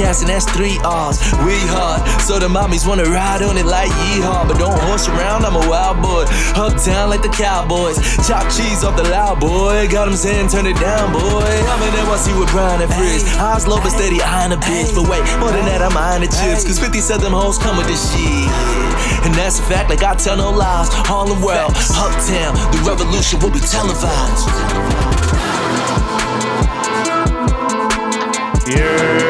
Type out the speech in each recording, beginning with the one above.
podcast, and that's three R's. We hard, so the mommies wanna ride on it like yeehaw. But don't horse around, I'm a wild boy. Uptown like the Cowboys. Chop cheese off the loud boy. Got him saying, turn it down, boy. I'm in NYC with Brian and Frizz. Eyes low, but steady eyeing a bitch. But wait, more than that, I'm eyeing the chips. Cause 50 said them hoes come with this shit. And that's a fact, like I tell no lies. Harlem World, Uptown, the revolution will be televised. Yeah.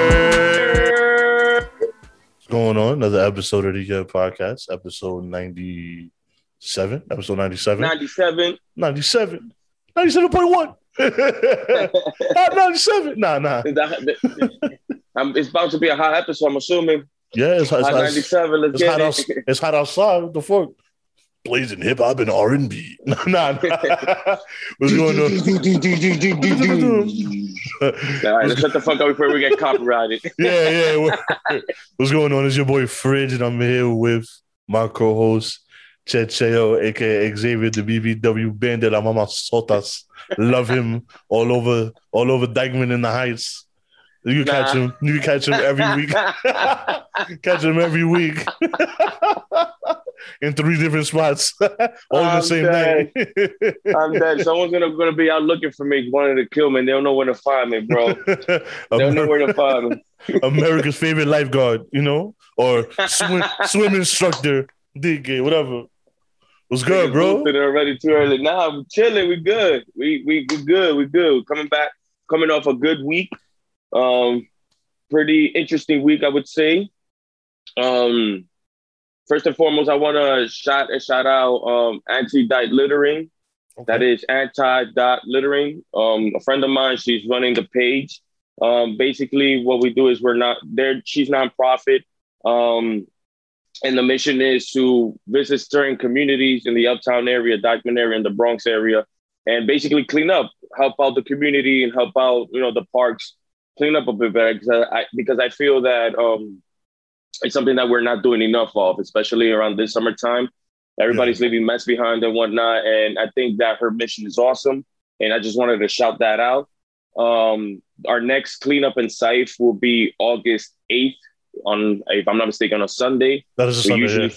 Going on? Another episode of the Yerrr Podcast, episode 97. Episode 97. 97. 97. 97.1. Not 97. Nah, nah. Um, it's about to be a hot episode, I'm assuming. Yeah, it's, Hot it's, 97, let's it's, hot, it. it's hot outside. What the fuck? Blazing hip hop and R and B. Nah, nah. What's going on? All right, let's shut the fuck up before we get copyrighted. yeah, yeah. What's going on? It's your boy Fridge, and I'm here with my co-host Chet Cheo, aka Xavier, the BBW band de la Mama Sotas. Love him all over, all over Dyckman in the Heights. You can catch him. You catch him every week. catch him every week in three different spots, all the I'm same dead. night. I'm dead. Someone's gonna, gonna be out looking for me, wanting to kill me. They don't know where to find me, bro. They don't know where to find me. America's favorite lifeguard, you know, or swim, swim instructor, DK, whatever. What's good, bro? They're already too early. Nah, I'm chilling. We good. We we we good. We good. Coming back, coming off a good week. Um, pretty interesting week, I would say. Um, first and foremost, I want to shout a shout out um anti-dot littering. That is anti-dot littering. Um, a friend of mine, she's running the page. Um, basically, what we do is we're not there. She's nonprofit. Um, and the mission is to visit certain communities in the uptown area, Dyckman area, and the Bronx area, and basically clean up, help out the community, and help out you know the parks, clean up a bit better. Because I because I feel that um, it's something that we're not doing enough of, especially around this summertime. Everybody's leaving mess behind and whatnot, and I think that her mission is awesome. And I just wanted to shout that out. Um, our next cleanup and safe will be August eighth on, if I'm not mistaken, on a Sunday That is a Sunday. usually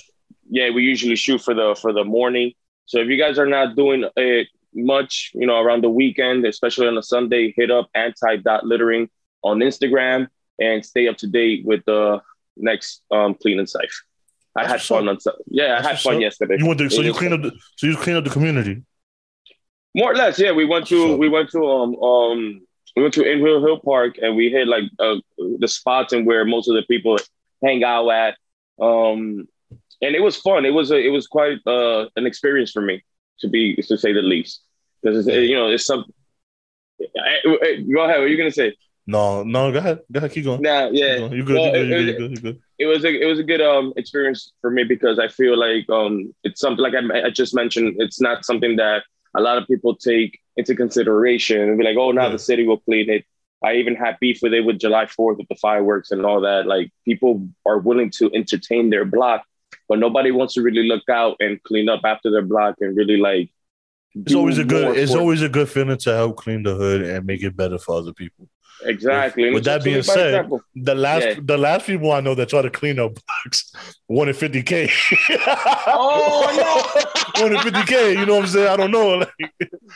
yeah we usually shoot for the for the morning so if you guys are not doing it much you know around the weekend especially on a sunday hit up anti dot littering on instagram and stay up to date with the next um clean and safe i had fun on yeah i had fun yesterday You went to, so you was clean up the so you clean up the community. more or less yeah we went to we went to um um we went to in Hill Hill Park and we hit like uh, the spots and where most of the people hang out at. Um, and it was fun. It was a, it was quite uh, an experience for me to be to say the least. Because you know it's some. I- I- Go ahead. What are you gonna say? No, no, go ahead, go ahead, keep going. Nah, yeah. You good? Well, you good? You it- good? You good? You good? it was a it was a good um experience for me because I feel like um it's something like I, I just mentioned it's not something that a lot of people take into consideration and be like oh now Yeah. the city will clean it. I even had beef with it with July Fourth with the fireworks and all that. Like people are willing to entertain their block, but nobody wants to really look out and clean up after their block and really like. It's always a good. It's always a good feeling to help clean the hood and make it better for other people. Exactly. With- with that being said, example- The last, Yeah. the last people I know that try to clean up blocks wanted fifty k. Oh, no! wanted fifty k. You know what I'm saying? I don't know.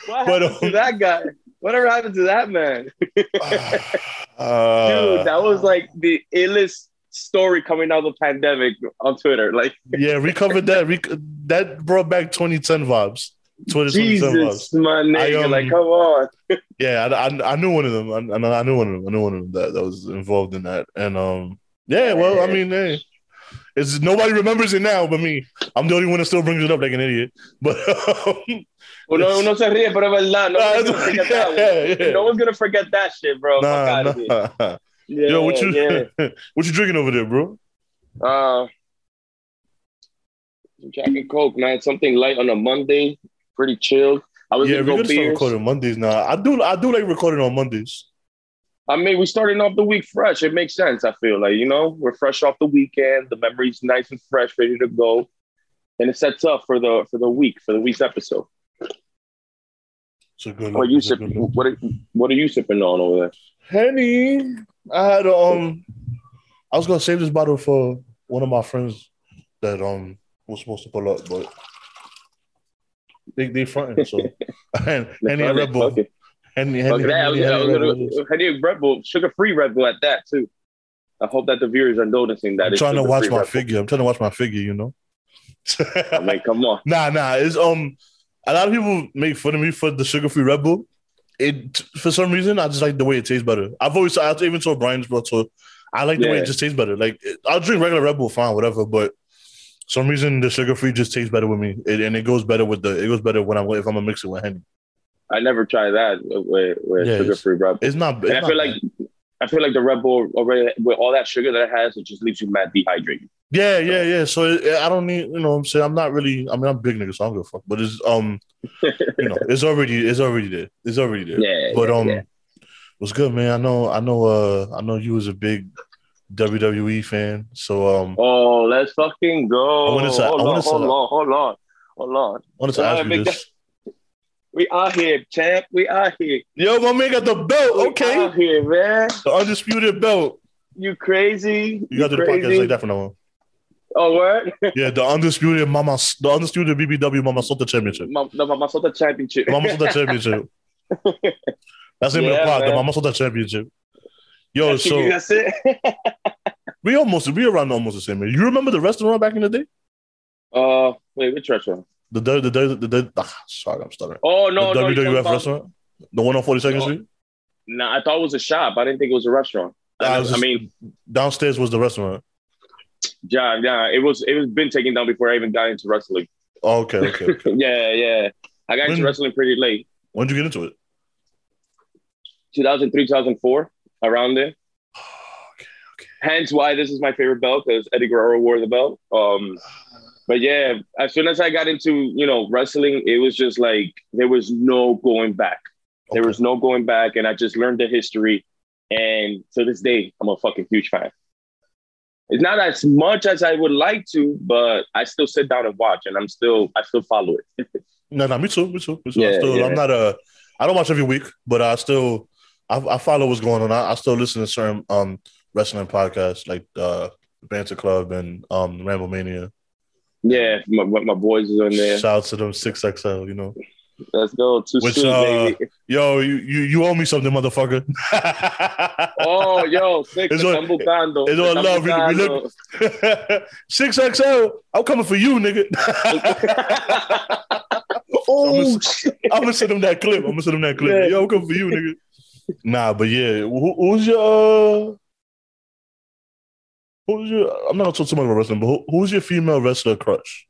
Like, what But, happened to um, that guy? Whatever happened to that man? uh, Dude, that was like the illest story coming out of the pandemic on Twitter. Like, yeah, we covered that. We, that brought back 2010 vibes. 2010 vibes. Jesus, my nigga, I, um, like, come on. Yeah, I, I, I knew one of them. I, I knew one of them. I knew one of them that, that was involved in that. And um, yeah, well, I mean, hey, it's nobody remembers it now but me. I'm the only one that still brings it up like an idiot. But um, Uno, uno se ríe, pero es verdad. No, Nah, one's gonna forget that yeah, one. yeah. no one's gonna forget that shit, bro. Nah, nah. Yeah, Yo, what you yeah. what you drinking over there, bro? Uh, Jack and Coke, man. Something light on a Monday. Pretty chilled. I was Yeah, we gonna start recording Mondays now. I do I do like recording on Mondays. I mean, we're starting off the week fresh. It makes sense. I feel like you know we're fresh off the weekend. The memory's nice and fresh, ready to go, and it sets up for the for the week for the week's episode. So good What are you It's a good sipping? What are, what are you sipping on over there? Henny. I had um I was gonna save this bottle for one of my friends that um was supposed to pull up, but they they fronting so and Henny and Red Bull. Okay. Henny, Okay, Henny, that, I was, Henny, I was Red Bull. Bull, sugar free Red Bull at that too. I hope that the viewers are noticing that. I'm trying to watch my Red Bull. figure. I'm trying to watch my figure. You know. I mean, come on. Nah, nah. It's um a lot of people make fun of me for the sugar free Red Bull. It for some reason I just like the way it tastes better. I've always I even told Brian's so I like the way it just tastes better. Like I'll drink regular Red Bull, fine, whatever. But some reason the sugar free just tastes better with me, it, and it goes better with the it goes better when I'm if I'm gonna mix it with Henny. I never tried that with, with Yeah, sugar free Red Bull. It's not. It's And I not feel like bad. I feel like the Red Bull already with all that sugar that it has, it just leaves you mad dehydrated. yeah, yeah, yeah. So it, I don't need you know. what I'm saying I'm not really. I mean, I'm big nigga, so I don't give a fuck. But it's um, you know, it's already it's already there. It's already there. Yeah, But yeah, um, yeah. what's good, man? I know, I know, uh, I know you was a big WWE fan, so um, Oh, let's fucking go. I say- I hold, wanna on, hold on, hold on, hold on. I wanted to ask you this. We are here, champ. We are here. Yo, my man got the belt. We Okay, out here, man. the undisputed belt. You crazy? You got to do the podcast like that from now on. Oh, what? Yeah, the undisputed Mama, the undisputed BBW Mama Sota Championship. Ma- the Mama Sota Championship. Mama Sota Championship. That's the name of Yeah, the pod, the. Mama Sota Championship. Yo, That's, so that's it. we almost we around almost the same. age. You remember the restaurant back in the day? uh, wait, which restaurant? The the the the, the, the ah, sorry, I'm stuttering. Oh no, the no. WWF about- restaurant, the one on 42nd No. Street. Nah, I thought it was a shop. I didn't think it was a restaurant. I, was I mean, Downstairs was the restaurant. yeah, yeah. It was. It was been taken down before I even got into wrestling. Oh, okay, okay. okay. yeah, yeah. I got into wrestling pretty late. when did you get into it? 2003, 2004, around there. okay, okay. Hence why this is my favorite belt because Eddie Guerrero wore the belt. Um, but yeah, as soon as I got into you know wrestling, it was just like there was no going back. There was no going back, and I just learned the history. And to this day, I'm a fucking huge fan. It's not as much as I would like to, but I still sit down and watch, and I'm still I still follow it. No, no, me too, me too, me too. I Yeah, still, yeah. I'm not a. I don't watch every week, but I still, I, I follow what's going on. I, I still listen to certain um wrestling podcasts like uh Banter Club and um Ramble Mania. yeah, my, my boys is on there. Shout out to them six XL. You know, Let's go too Which, soon, uh, baby. yo, you you you owe me something, motherfucker. Oh, yo, six. It's buscando. it's all love. We- we look- six XL. I'm coming for you, nigga. oh, I'm gonna send him that clip. I'm gonna send him that clip. Yeah. Yo, I'm coming for you, nigga. Nah, but yeah, who, who's your? Uh, who's your? I'm not gonna talk too much about wrestling, but who, who's your female wrestler crush?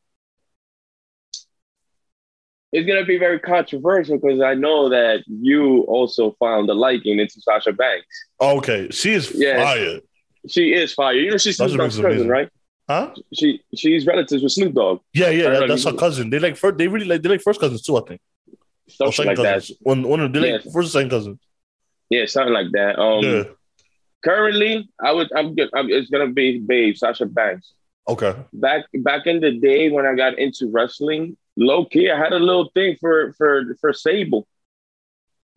it's gonna be very controversial because I know that you also found a liking into Sasha Banks. Okay, she is Yeah. fire, She is fire. You know she's Snoop Dogg's cousin, amazing. right? huh? She she's relatives with Snoop Dogg, Yeah, yeah, that, that's her cousin. They like first. They really like. They like first cousins too. I think. Or second like that. cousins. One, one. of- They like first and second cousins. Yeah, something like that. Um, yeah. currently, I would I'm good. I'm, it's gonna be Babe Sasha Banks. Okay. back back in the day when I got into wrestling, low key, I had a little thing for for for Sable.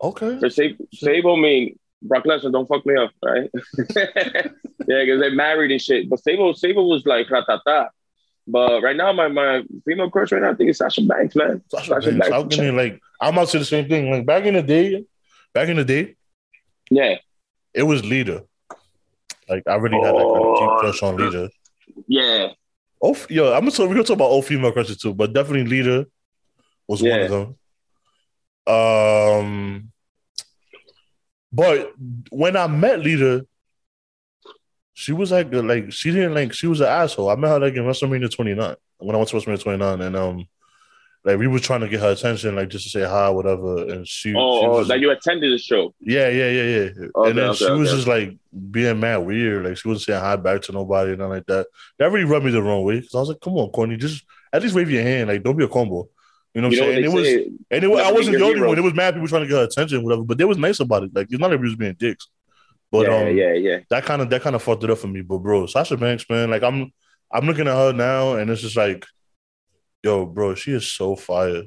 Okay. For Sable, Sable mean Brock Lesnar, don't fuck me up, right? yeah, because they married and shit. But Sable, Sable was like ratata. But right now, my my female crush right now, I think it's Sasha Banks, man. Sasha Sasha Banks. Banks. can they like? I'm about to say the same thing. Like back in the day, back in the day, Yeah, it was Lita. Like I really had like a deep Oh. crush on Lita. yeah, Oh, yo, I'm gonna talk, we're gonna talk about all female crushes too, but definitely Lita was one of them. Um, but when I met Lita, she was like, like she didn't like she was an asshole. I met her like in WrestleMania 29 when I went to WrestleMania 29, and um, like we were trying to get her attention, like just to say hi, whatever, and she, she Oh, oh was that you attended the show. yeah, yeah, yeah, yeah. Okay, and then okay, she was just like being mad weird. Like she wasn't saying hi back to nobody and nothing like that. That really rubbed me the wrong way. Cause I was like, come on, Courtney, just at least wave your hand. Like, don't be a combo. You know what I'm saying? And it was and it was, I wasn't the only hero. one. It was mad people trying to get her attention, whatever. But they was nice about it. Like it's not like we was being dicks. But yeah, um yeah, yeah. that kind of that kind of fucked it up for me. But bro, Sasha Banks, man, like I'm I'm looking at her now and it's just like, yo, bro, she is so fire.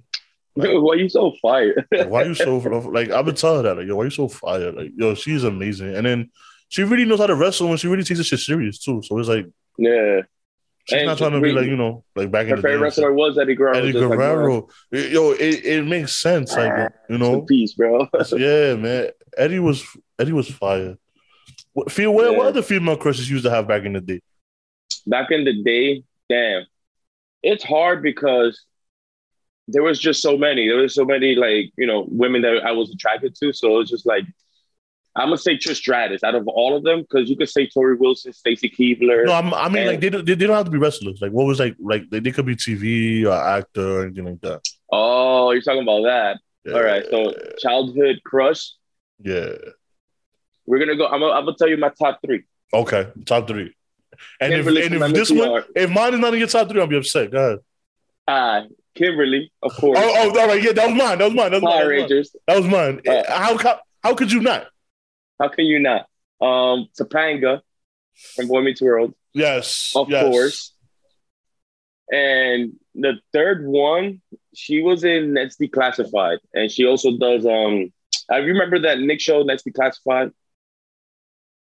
Like- Dude, why you so fired? Like, why you so like I've been telling her that like yo why you so fire like yo she's amazing and then she really knows how to wrestle and she really takes this shit serious too. So it's like Yeah. she's And not trying to be like you know like back in Her the favorite day. wrestler was Eddie Guerrero. Eddie just like, Guerrero, yo, it, it makes sense, like you know. Peace, bro. yeah, man. Eddie was Eddie was fire. What, feel what, what Yeah. other female crushes used to have back in the day? Back in the day, damn, it's hard because there was just so many. There was so many like you know women that I was attracted to. So it's just like I'm gonna say Trish Stratus out of all of them because you could say Torrie Wilson, Stacy Keibler. No, I'm, I mean And- like they, don't- they they don't have to be wrestlers. Like what was like like they, they could be TV or actor or anything like that. Oh, you're talking about that. Yeah. All right. So childhood crush. yeah, We're gonna go. I'm gonna, I'm gonna tell you my top three. okay, top three. And if, and if this one, if mine is not in your top three, I'll be upset. Go ahead. Ah, Kimberly, of course. Oh, oh, all right, yeah, that was mine. That was mine. That was mine. Power That was mine. Rangers. That was mine. Uh, how, how how could you not? How can you not? Um, Topanga from Boy Meets World, Yes, of yes. course. And the third one, she was in Ned's Declassified, and she also does. Um, I remember that Nick show, Ned's Declassified.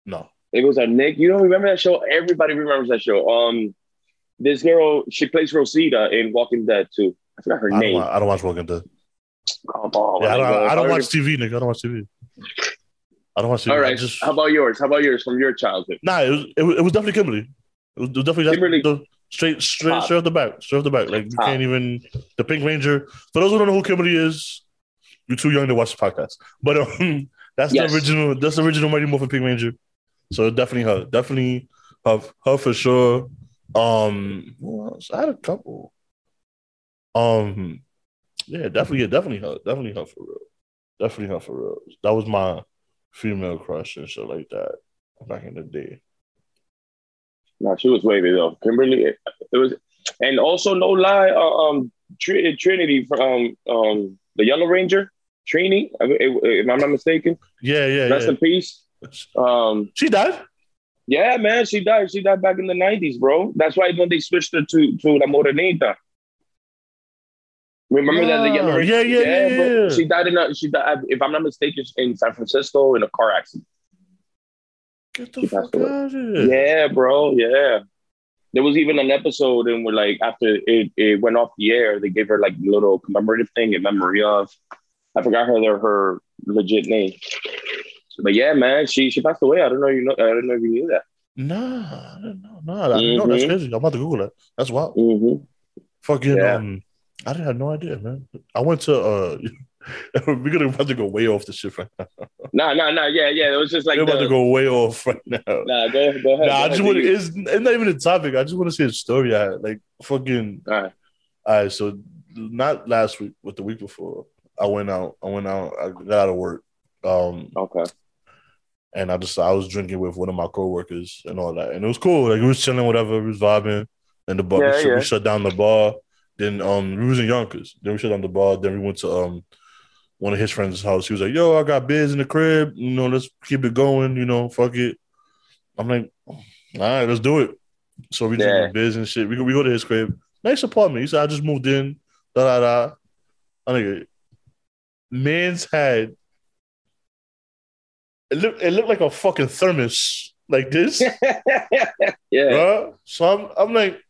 No, It was a Nick. You don't remember that show? Everybody remembers that show. Um, this girl, she plays Rosita in Walking Dead too. I forgot her I don't, name. I don't watch Walking Dead. Come on, Yeah, I don't, I don't watch TV, Nick. I don't watch TV. I don't watch TV. All right. just, How about yours? How about yours from your childhood? nah, it was, it was it was definitely Kimberly. It was, it was definitely Kimberly. the, straight straight straight off the back, straight off the back. Like you can't even the Pink Ranger. For those who don't know who Kimberly is, you're too young to watch the podcast. But um, that's Yes. the original. That's the original Mighty Morphin Pink Ranger. So definitely her. Definitely her. Her for sure. Um, who else? I had a couple. Um, yeah, definitely, yeah, definitely her, definitely her for real, definitely her for real. That was my female crush and shit like that back in the day. No, she was wavy though. Kimberly, it, it was, and also no lie, uh, um, Tr- Trinity from um, um, the Yellow Ranger, Trini, if if I'm not mistaken. Yeah, yeah, Rest yeah. in peace. Um, She died. yeah, man, she died. She died back in the '90s, bro. That's why when they switched her to to La Morenita. Remember that the Yellow Yeah, yeah, yeah, yeah. She died in a. She died, if I'm not mistaken, in San Francisco in a car accident. Get the fuck away. out of here. Yeah, bro. Yeah. There was even an episode, and we're like, after it, it went off the air, they gave her like a little commemorative thing in memory of. I forgot her her legit name. But yeah, man, she she passed away. I don't know. You know, I don't know if you knew that. Nah, I didn't know. Nah, I didn't know. That's Mhm. crazy. I'm about to Google that. That's wild. Mm-hmm. Fucking Yeah. um, I didn't have no idea, man. I went to uh, we're gonna have to go way off the shit right now. Nah, nah, nah. Yeah, yeah. It was just like we're about to go way off right now. Nah, go go ahead. Nah, I just want to. It's, it's not even a topic. I just want to say a story. I had. like fucking. All right. All right, so not last week, but the week before, I went out. I went out. I got out of work. Um, Okay. And I just I was drinking with one of my coworkers and all that, and it was cool. Like we was chilling, whatever, we was vibing, and the bar Yeah, we, shut, yeah. we shut down the bar. Then um we was in Yonkers. Then we shut down the bar. Then we went to um one of his friends' house. He was like, "Yo, I got biz in the crib. You know, let's keep it going. You know, fuck it." I'm like, "All right, let's do it." So we Yeah. did biz and shit. We go, we go to his crib. Nice apartment. He said, "I just moved in." Da da da. I think man's had it looked it looked like a fucking thermos like this, yeah. So I'm I'm like,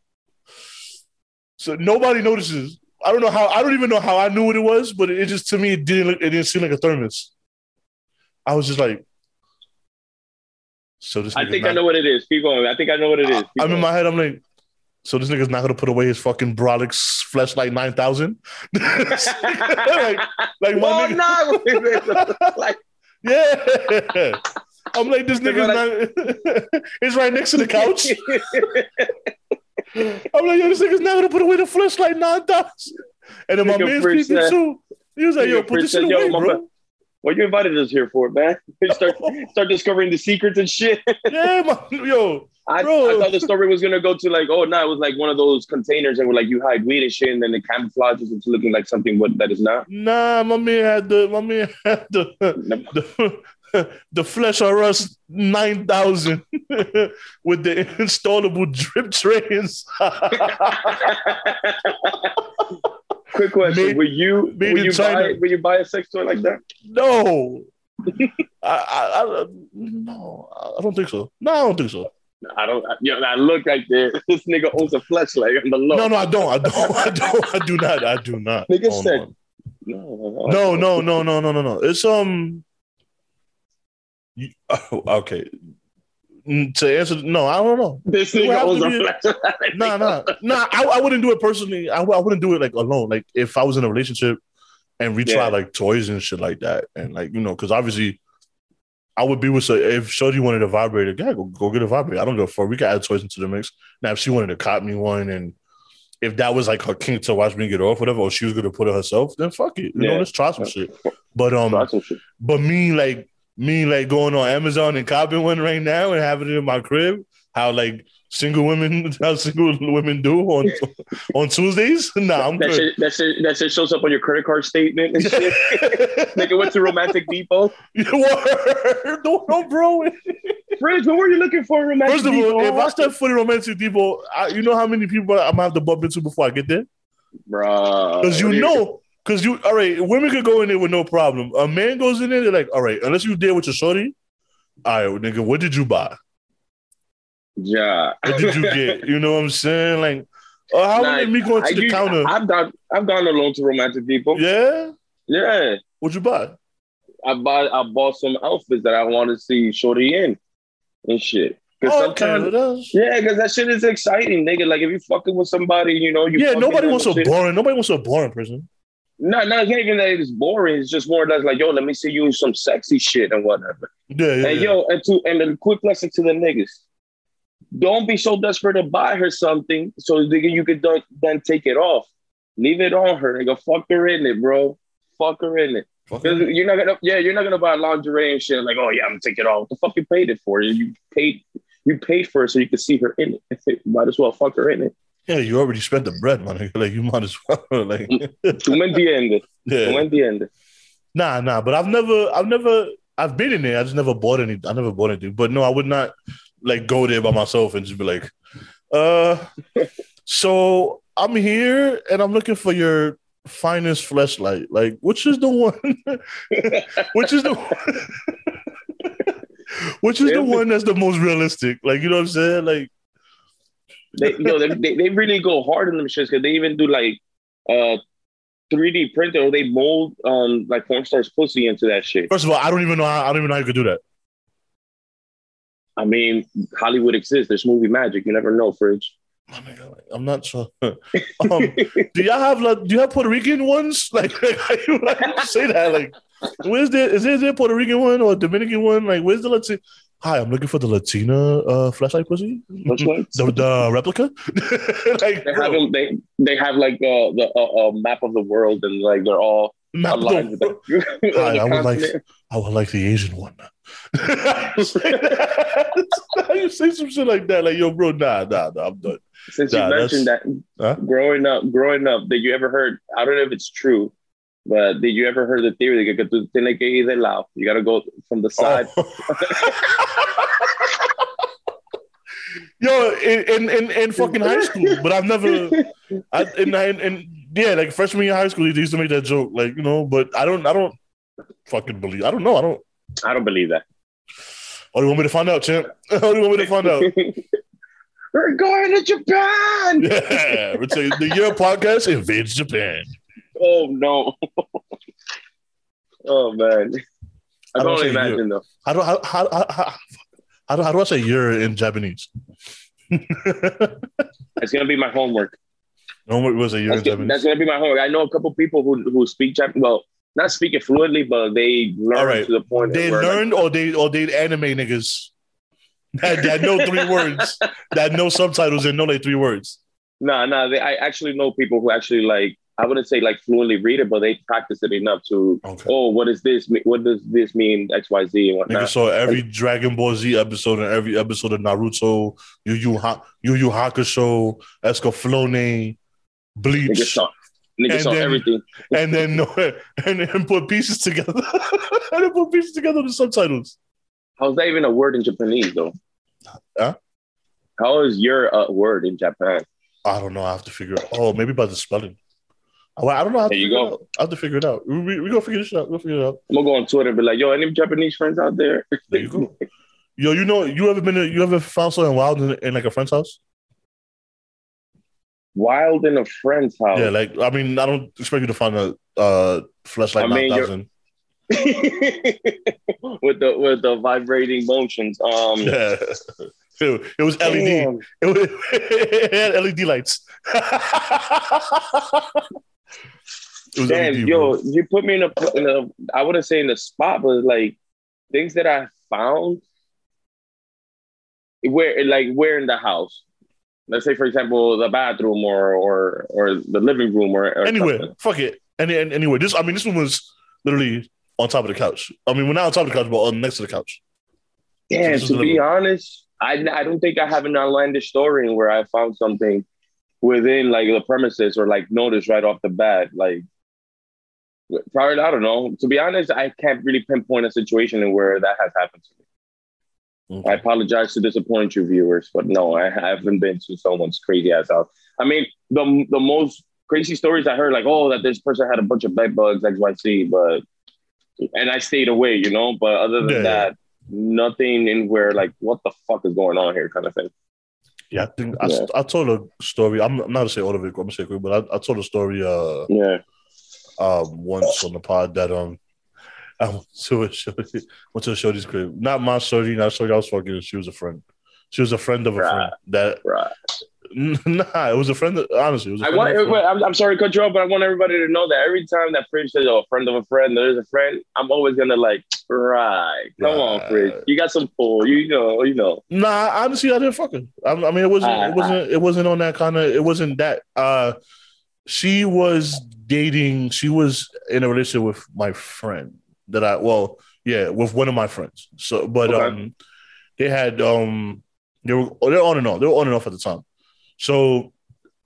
so nobody notices. I don't know how. I don't even know how I knew what it was, but it just to me it didn't look. It didn't seem like a thermos. I was just like, so this. I think not- I know what it is. Keep going. I think I know what it is. Keep I'm in my head. I'm like, so this nigga's not gonna put away his fucking Brolix flashlight nine thousand. like, like my nigga. no. like, Yeah. I'm like, this nigga's not. it's right next to the couch. I'm like, yo, this nigga's not gonna put away the flashlight nine thousand. And then my man's peeping said- too. He was like, yo, put this shit said, away, bro. What you invited us here for, man? start start discovering the secrets and shit. yeah, man. Yo, I, I thought the story was gonna go to like, oh no, it was like one of those containers and where like you hide weed and shit, and then it camouflages into looking like something what that is not. nah, my man had the my man had the the, the Flesh or Us 9000 with the installable drip trays. Quick question: Made- Will you will you China. buy will you buy a sex toy like that? no, I, I, I no, I don't think so. No, I don't think so. I don't. Yo, I look right there. This nigga owns a flashlight on the low. No, no, I don't. I don't. I don't. I do not. I do not. Nigga said- no, no, no, no, no, no, no. It's um. you- oh, okay. Mm, To answer, no, I don't know. This nigga owns a flashlight. No, no, no. I, I wouldn't do it personally. I, I wouldn't do it like alone. Like if I was in a relationship and we Yeah. try like toys and shit like that, and like you know, because obviously. I would be with so if Shorty wanted a vibrator, yeah, go, go get a vibrator. I don't go for We can add toys into the mix. Now, if she wanted to cop me one, and if that was like her kink to watch me get off, whatever, or she was gonna put it herself, then fuck it. You know, let's try some shit. But um, shit. but me like me like going on Amazon and copying one right now and having it in my crib, how like single women how single women do on on Tuesdays? Nah, I'm That good. shit, that shit, that shit shows up on your credit card statement and shit. Nigga went to Romantic Depot. Word. no, no, bro. Fridge, what were you looking for? in Romantic First of all, if I step foot in romantic depot, I, you know how many people I'm gonna have to bump into before I get there? Bruh. Because you know, because you all right, women could go in there with no problem. A man goes in there, they're like, all right, unless you there with your shorty, all right, nigga, what did you buy? Yeah. What did you get? You know what I'm saying? Like, uh, how Nah, many me going to I the counter? I've gone, I've gone alone to Romantic Depot. yeah, Yeah. what'd you buy? I bought, I bought some outfits that I want to see Shorty in and shit. Because Oh, okay, sometimes, that's- yeah, because that shit is exciting, nigga. Like if you fucking with somebody, you know, you yeah. Nobody wants a shit. boring. Nobody wants a boring person. No, no, it's not even that it's boring. It's just more or less like, yo, let me see you in some sexy shit and whatever. Yeah, yeah. And yeah. yo, and to and a quick lesson to the niggas. Don't be so desperate to buy her something so nigga you could then, take it off. Leave it on her, nigga. Fuck her in it, bro. Fuck her in it. Fuck 'Cause it. You're not gonna, yeah, you're not gonna buy lingerie and shit like, oh yeah, I'm gonna take it off. What the fuck you paid it for? You paid, you paid for it so you could see her in it. Might as well fuck her in it. Yeah, you already spent the bread, man. Like you might as well. like, mm, Tú me entiendes. Tú me yeah. entiendes. Nah, nah. But I've never, I've never, I've been in there. I just never bought any. I never bought anything. But no, I would not like go there by myself and just be like, uh. so I'm here and I'm looking for your finest flashlight. Like, which is the one? which is the one? which is the one that's the most realistic? Like, you know what I'm saying? Like, they, yo, they, they, they really go hard on them shits because they even do like uh 3D printer or they mold um like porn stars pussy into that shit. first of all, I don't even know. How, I don't even know how you could do that. I mean, Hollywood exists. There's movie magic. You never know, Fridge. Oh I'm not sure. um, do y'all have like do you have Puerto Rican ones? Like, how you, how you say that? Like, where's there is there, is there a Puerto Rican one or a Dominican one? Like, where's the Latina? Hi, I'm looking for the Latina uh, flashlight pussy. Which ones? The, the replica. like, They have them. They they have like uh, the uh, uh, map of the world and like they're all map aligned with the- the, Hi, the I would like. Oh, I would like the Asian one. you say that? How you say some shit like that? Like, yo, bro, nah, nah, nah, I'm done. Since you mentioned that, Huh? growing up, growing up, did you ever heard? I don't know if it's true, but did you ever heard the theory that tú tienes que ir de lado? You got to go from the side. Oh. Yo, in, in in in fucking high school, but I've never, I, in, in, in yeah, like freshman year high school, they used to make that joke, like you know, but I don't, I don't fucking believe, I don't know, I don't. I don't believe that. Oh, you want me to find out, champ? Oh, you want me to find out? We're going to Japan. Yeah, we're saying the Yerrr podcast invades Japan. Oh no. oh man. I I don't can only say imagine though. How do how how how, how, how, do, how do I say year in Japanese? It's gonna be my homework. what was a year in That's, gonna- that's gonna be my homework. I know a couple people who who speak Japanese. Well, not speak it fluently, but they learned right. to the point They where, like, learned or they or they anime niggas that, that know three words, that know subtitles and know like three words. No, no, they, I actually know people who actually like. I wouldn't say like fluently read it, but they practice it enough to. Okay. Oh, what is this? What does this mean? X, Y, Z, and Nigga whatnot. saw every Dragon Ball Z episode and every episode of Naruto, Yu Yu Ha- Yu Yu Hakusho, Escaflowne, Niggas Bleach, saw, niggas And saw then- everything. and then and then put pieces together. and then put pieces together with subtitles. How's that even a word in Japanese though? Huh? How is your uh, word in Japan? I don't know. I have to figure. out. Oh, maybe by the spelling. I, I don't know how to There you go. I have to figure it out. We, we, we gonna figure this out. We'll figure it out. I'm gonna go on Twitter and be like, "Yo, any Japanese friends out there?" There you go. Yo, you know, you ever been? To, you ever found something wild in, in like a friend's house? Wild in a friend's house. Yeah, like I mean, I don't expect you to find a uh flashlight I mean, nine with the with the vibrating motions. Um, Yeah, it, it was LED. damn. It, was, it had LED lights. it was Damn, LED, yo, bro. you put me in a, in a I wouldn't say in the spot, but like things that I found where like where in the house. Let's say, for example, the bathroom or or or the living room or, or Anywhere, something. fuck it. Any, any anywhere. This, I mean, this one was literally on top of the couch. I mean, we're not on top of the couch, but on next to the couch. Yeah, is to be living honest, I I don't think I have an outlandish story where I found something within like the premises or like notice right off the bat. Like probably I don't know. To be honest, I can't really pinpoint a situation where that has happened to me. I apologize to disappoint you viewers, but no, I haven't been to someone's crazy ass house. I mean, the the most crazy stories I heard, like, oh, that this person had a bunch of bed bugs, X, Y, Z, but and I stayed away, you know. But other than Yeah. that, nothing in where like, what the fuck is going on here, kind of thing. Yeah, I think I, Yeah. I told a story. I'm, I'm not gonna say all of it. I'm gonna say quick, but I, I told a story uh Yeah, um once on the pod that um I went to a show, went to a Shorty's crib. Not my Shorty, not Shorty I was fucking. She was a friend. She was a friend of a Right. friend. That right. nah, it was a friend. Of, honestly, it was. A I want. of a friend. i'm I'm sorry to cut you off, but I want everybody to know that every time that Fridge says, "Oh, a friend of a friend," there's a friend. I'm always gonna like, right? Come on. Fridge. You got some pull. You know. You know. Nah, honestly, I didn't fuck her. I, I mean, it wasn't. Ah, it wasn't. It wasn't on that kind of. It wasn't that. Uh, she was dating. She was in a relationship with my friend that I. Well, yeah, with one of my friends. So, but Okay. um, they had um, they were they're on and off. They were on and off at the time. So,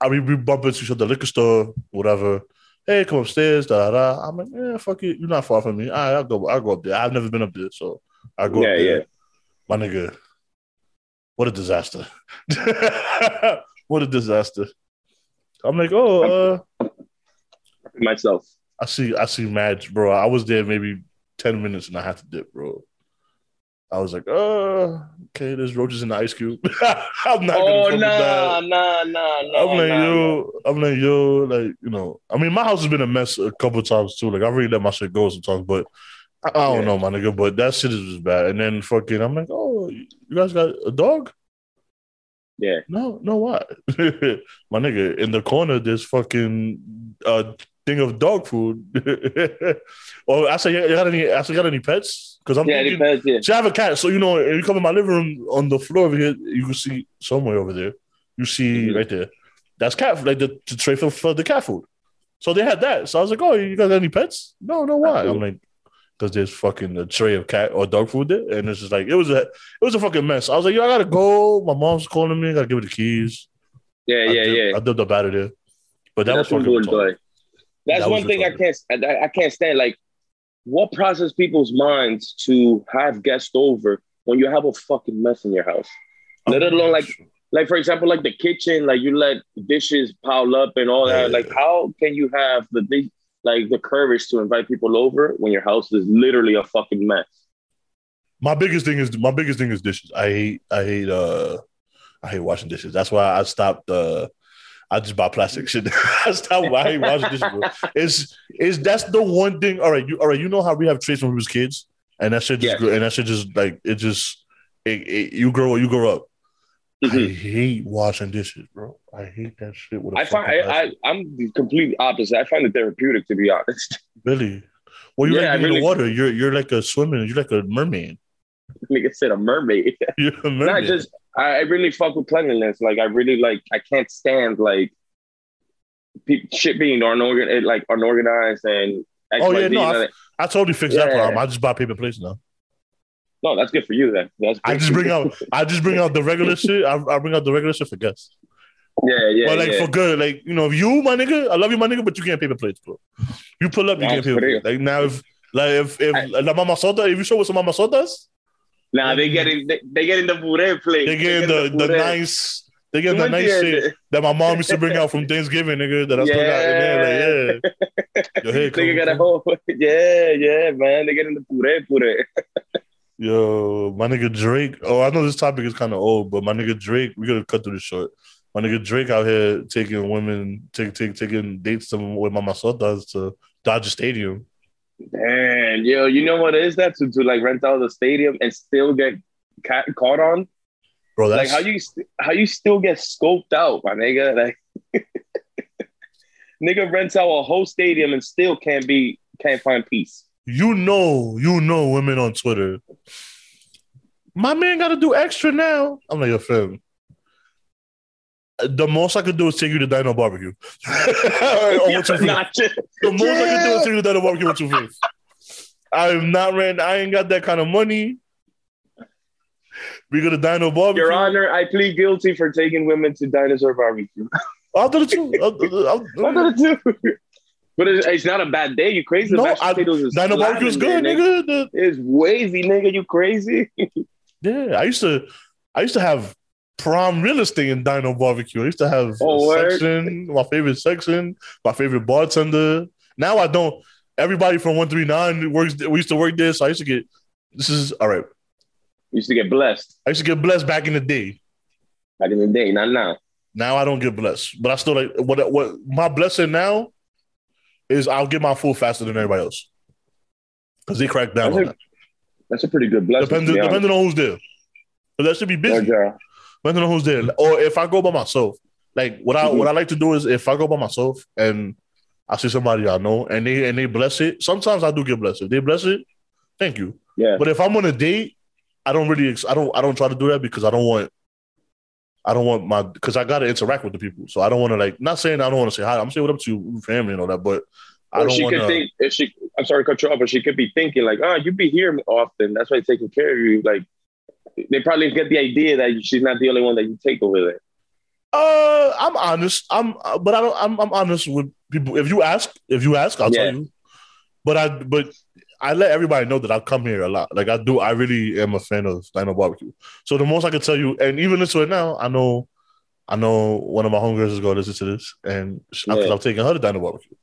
I mean, we bump into each other liquor store, whatever. Hey, come upstairs. Da da. da. I'm like, yeah, fuck it. You're not far from me. All right, I'll go. I'll go up there. I've never been up there, so I go Yeah, up there. yeah. My nigga, what a disaster. what a disaster. I'm like, oh, uh, Myself. I see, I see Madge, bro. I was there maybe 10 minutes and I had to dip, bro. I was like, uh, okay, there's roaches in the ice cube. I'm not Oh gonna nah, that. nah, nah, nah. I'm like, nah, yo, I'm like, yo, like, you know, I mean, my house has been a mess a couple times too. Like, I really let my shit go sometimes, but I, I don't Yeah. know, my nigga, but that shit is just bad. And then fucking, I'm like, oh, you guys got a dog? Yeah. No, no, what? My nigga, in the corner, there's fucking uh thing of dog food. or I say, you got any? I say, got any pets? Because I'm Yeah, thinking, depends. Yeah. see, I have a cat, so you know, if you come in my living room on the floor over here, you can see somewhere over there. You see Mhm. right there. That's cat like the, the tray for, for the cat food. So they had that. So I was like, oh, you got any pets? No, no, why? I'm like, because there's fucking a tray of cat or dog food there, and it's just like it was a it was a fucking mess. I was like, yo, I gotta go. My mom's calling me. I gotta give her the keys. Yeah, I yeah, dipped- yeah. I up out of there. But that That's was fucking we enjoy. retarded. That's That one thing I can't I, I can't stand. Like, what process people's minds to have guests over when you have a fucking mess in your house? Let alone like like for example, like the kitchen, like you let dishes pile up and all that. Yeah. Like, how can you have the di- like the courage to invite people over when your house is literally a fucking mess? My biggest thing is my biggest thing is dishes. I hate I hate uh I hate washing dishes. That's why I stopped uh I just buy plastic shit. I stopped I hate washing dishes. Bro. It's is that's the one thing. All right, you all right, you know how we have traits when we was kids, and that shit just grow, and that shit just like it just it, it, you grow you grow up. I Mhm. hate washing dishes, bro. I hate that shit with a I find I, I I'm the complete opposite. I find it therapeutic to be honest. really. Well, you Yeah, like in really- the water. You're you're like a swimming. You're like a mermaid. Nigga said a mermaid. You're a mermaid. Not just I I really fuck with cleanliness. Like I really like I can't stand like people shit being unorgan eh, like unorganized and Oh, yeah, no, I- I totally fixed that problem. I just buy paper plates now. no, that's good for you then. That's I just bring out I just bring out the regular shit. I, I bring out the regular shit for guests. Yeah, yeah. but like yeah. for good, like you know, you my nigga, I love you, my nigga, but you can't paper plates, bro. You pull up, you Nah, can't paper plates. Like now, if like if if I- la mama sota, if you show us some mama sotas, nah, they getting they, they getting the puree plate. they getting the the puree. nice They get the nice shit that my mom used to bring out from Thanksgiving, nigga. That I still got in there. Like, yeah. Your head Nigga got a whole, yeah, yeah, man. They get in the puree, puree. Yo, my nigga Drake. Oh, I know this topic is kind of old, but my nigga Drake, we gotta cut through this short. My nigga Drake out here taking women, take, take, taking dates to with Mama Sotas to Dodger Stadium. Man, yo, you know what is that to, to like rent out the stadium and still get ca- caught on? Bro, Like how you st- how you still get scoped out, my nigga? Like nigga rents out a whole stadium and still can't be can't find peace. you know, you know women on Twitter. My man gotta do extra now. I'm like, your film. The most I could do is take you to Dino Barbecue. Yeah, what you not just- The most I can do is take you to Dino Barbecue with two fifths. I'm not ran. I ain't got that kind of money. We go to Dino Barbecue. Your Honor, I plead guilty for taking women to dinosaur barbecue. I'll do it too. I'll, I'll, I I'll, did it too. But it's, it's not a bad day. You crazy? No, I, potatoes is Dino Barbecue is good, slamming, nigga. It's wavy, nigga. You crazy? yeah, I used to. I used to have prom real estate in Dino Barbecue. I used to have Oh, a section, my favorite section, my favorite bartender. Now I don't. Everybody from one three nine works. We used to work there, so I used to get. This is all right. Used to get blessed I used to get blessed back in the day. back in the day, not now. Now I don't get blessed, but I still like what what my blessing now is. I'll get my food faster than everybody else because they crack down That's on a, that. that's a pretty good blessing. Depending to be honest. depending on who's there, but that should be busy. Depending on who's there, or if I go by myself, like what I Mhm. what I like to do is if I go by myself and I see somebody I know and they and they bless it. Sometimes I do get blessed. If they bless it, thank you. Yeah. But if I'm on a date, I don't really I don't I don't try to do that because I don't want I don't want my because I gotta interact with the people. So I don't want to like not saying I don't want to say hi. I'm saying what up to your family and all that, but I Or don't she want could think if she I'm sorry to cut you off, but she could be thinking like, oh, you be here often. That's why they're taking care of you. Like they probably get the idea that she's not the only one that you take over there. Uh, I'm honest. I'm, uh, but I don't. I'm, I'm honest with people. If you ask, if you ask, I'll Yeah. tell you. But I, but I let everybody know that I come here a lot. Like I do. I really am a fan of Dino Barbecue. So the most I can tell you, and even this right now, I know, I know one of my homegirls is going to listen to this, and Yeah. I'm taking her to Dino Barbecue.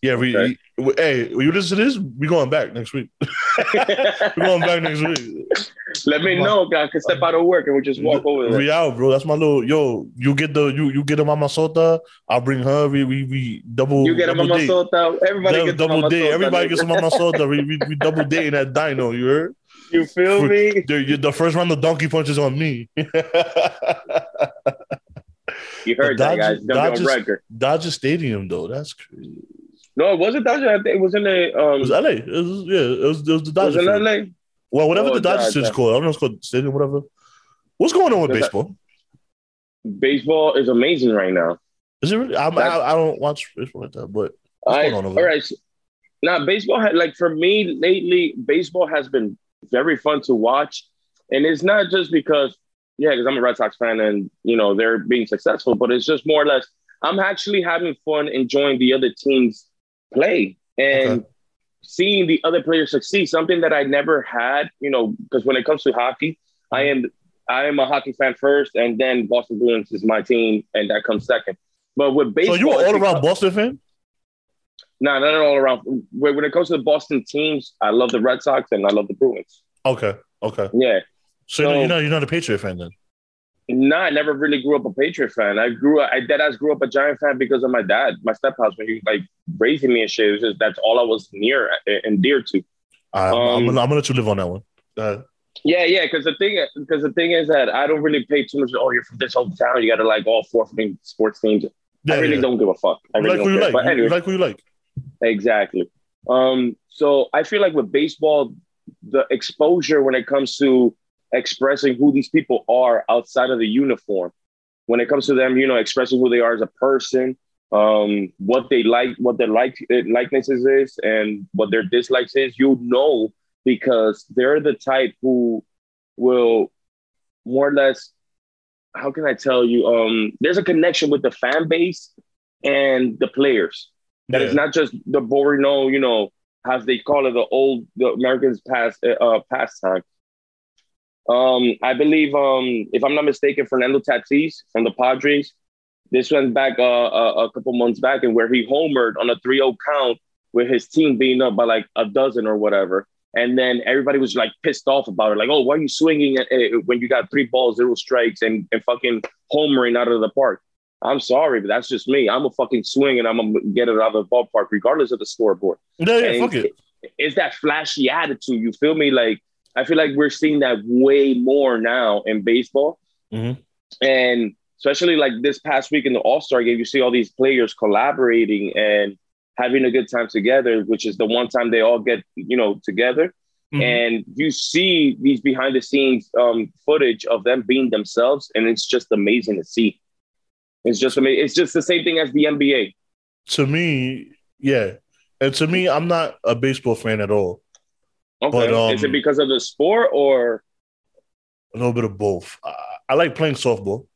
Yeah, we. Okay. we- hey, when you listen to this, we going back next week. we going back next week. Let me know, guys. Can step out of work and we just walk over there. We out, bro. That's my little yo. You get the you you get a mama sota. I'll bring her. We we, we double. You get a mama date. sota. Everybody Double, gets double mama date. Everybody gets a mama sota. We, we, we double dating at Dino. You heard? You feel me? The, the first round of donkey punches on me. You heard Dodger- that, guys. It's gonna be Dodgers- on record. Dodger Stadium though. That's crazy. No, it wasn't Dodger. I think It was in the um. It was LA. It was yeah. It was, it was the Dodger. was Dodger. in. LA. Well, whatever Oh, the Dodger Dodger. is called. I don't know. It's called stadium. Whatever. What's going on with that- baseball? Baseball is amazing right now. Is it really? I'm, I, I don't watch baseball like that, but What's I, going on over all right. so- Now, baseball had like for me lately, baseball has been very fun to watch, and it's not just because yeah, because I'm a Red Sox fan and you know they're being successful, but it's just more or less I'm actually having fun enjoying the other teams play and Okay. Seeing the other players succeed. Something that I never had, you know, because when it comes to hockey, I am I am a hockey fan first, and then Boston Bruins is my team, and that comes second. But with basically so you it's all around Boston fan? no, not all around. When when it comes to the Boston teams, I love the Red Sox and I love the Bruins. Okay, okay. Yeah. So, So- you're not you're not a Patriot fan then? No, I never really grew up a Patriot fan. I grew up, I dead ass grew up a Giant fan because of my dad, my stephouse, when he like raising me and shit. It was just that's all I was near and dear to. Right, I'm, Um, gonna, I'm gonna let you live on that one. Ahead. Yeah, yeah. Because the thing, because the thing is that I don't really pay too much. Oh, you're from this whole town. You got to like all four sports teams. Yeah, I really yeah. don't give a fuck. I really like who you care. like. But anyway, You like who you like. Exactly. Um, so I feel like with baseball, the exposure when it comes to expressing who these people are outside of the uniform, when it comes to them, you know, expressing who they are as a person, um, what they like, what their like likenesses is, and what their dislikes is, you know, because they're the type who will more or less. How can I tell you? Um, there's a connection with the fan base and the players. That is Yeah. not just the Borino, you know, as they call it, the old the Americans past uh, pastime. Um, I believe, um, if I'm not mistaken, Fernando Tatis from the Padres. This went back uh, a, a couple months back, and where he homered on a 3-0 count with his team being up by like a dozen or whatever. And then everybody was like pissed off about it, like, "Oh, why are you swinging at, uh, when you got three balls, zero strikes, and, and fucking homering out of the park?" I'm sorry, but that's just me. I'm a fucking swing, and I'm gonna get it out of the ballpark, regardless of the scoreboard. Yeah, yeah, fuck it. It's that flashy attitude. You feel me? Like I feel like we're seeing that way more now in baseball, Mhm. and especially like this past week in the All Star game, you see all these players collaborating and having a good time together, which is the one time they all get you know together. Mhm. And you see these behind the scenes um, footage of them being themselves, and it's just amazing to see. It's just amazing. It's just the same thing as the NBA. To me, yeah. And to me, I'm not a baseball fan at all. Okay, But, um, is it because of the sport or A little bit of both. I, I like playing softball.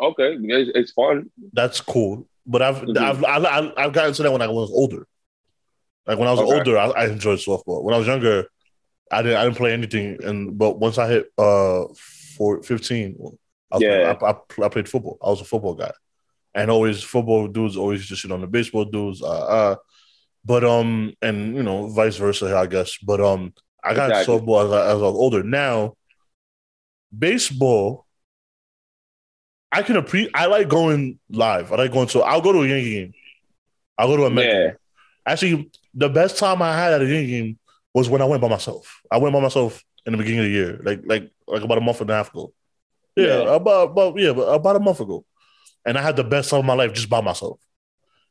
okay? It's, it's fun. That's cool. But I've Mhm. I've I, I, I've gotten to that when I was older. Like when I was Okay. older, I, I enjoyed softball. When I was younger, I didn't I didn't play anything. And but once I hit uh for 15, I, Yeah. I, I, I played football. I was a football guy, and always football dudes always just shit on the baseball dudes. Uh, uh, but um, and you know, vice versa, I guess. But um, I got Exactly. softball as I, as I was older. Now, baseball, I can appreciate. I like going live. I like going to. I'll go to a Yankee game. I'll go to a Met Yeah. Actually, the best time I had at a Yankee game was when I went by myself. I went by myself in the beginning of the year, like like like about a month and a half ago. Yeah, Yeah. about about yeah, about a month ago, and I had the best time of my life just by myself.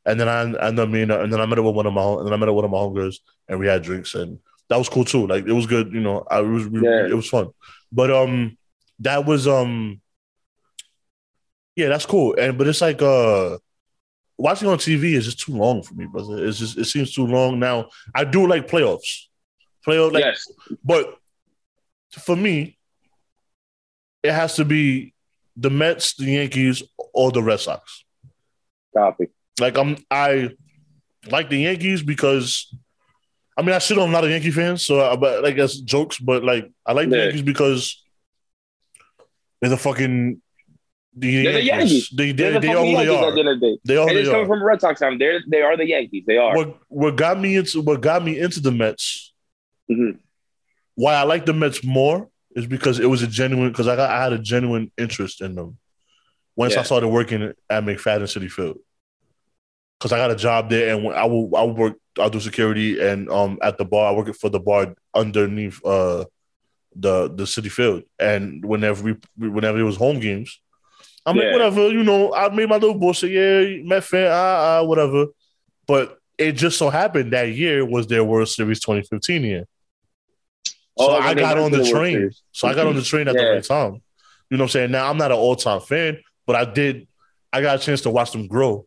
And then I and then me and then I met up with one of my and then I met up with one of my homegirls and we had drinks and that was cool too. Like it was good, you know. I it was Yeah. it was fun, but um, that was um, yeah, that's cool. And but it's like uh, watching on TV is just too long for me, brother. It's just it seems too long now. I do like playoffs, playoff like yes. but for me, it has to be the Mets, the Yankees, or the Red Sox. Copy. Like I'm, I like the Yankees because, I mean, I shit on a lot of Yankee fans, so I, but I guess jokes, but like I like the Yankees because they're the fucking the They're the Yankees. Yankees. They They're they, the they are they Yankees at are. the end of the day. They are and who it's they coming from Red Sox time. They're they are the Yankees. They are. What what got me into what got me into the Mets Mhm. why I like the Mets more is because it was a genuine because I got I had a genuine interest in them once I started working at McFadden Citi Field because I got a job there and I will I will work I'll do security and um at the bar I work for the bar underneath uh the the Citi Field and whenever we whenever it was home games I'm like whatever you know I made my little bullshit yeah Met fan ah ah whatever but it just so happened that year was their World Series 2015 year. So Oh, I got on the the train. So I got on the train at the right time. You know what I'm saying? Now I'm not an all time fan, but I did. I got a chance to watch them grow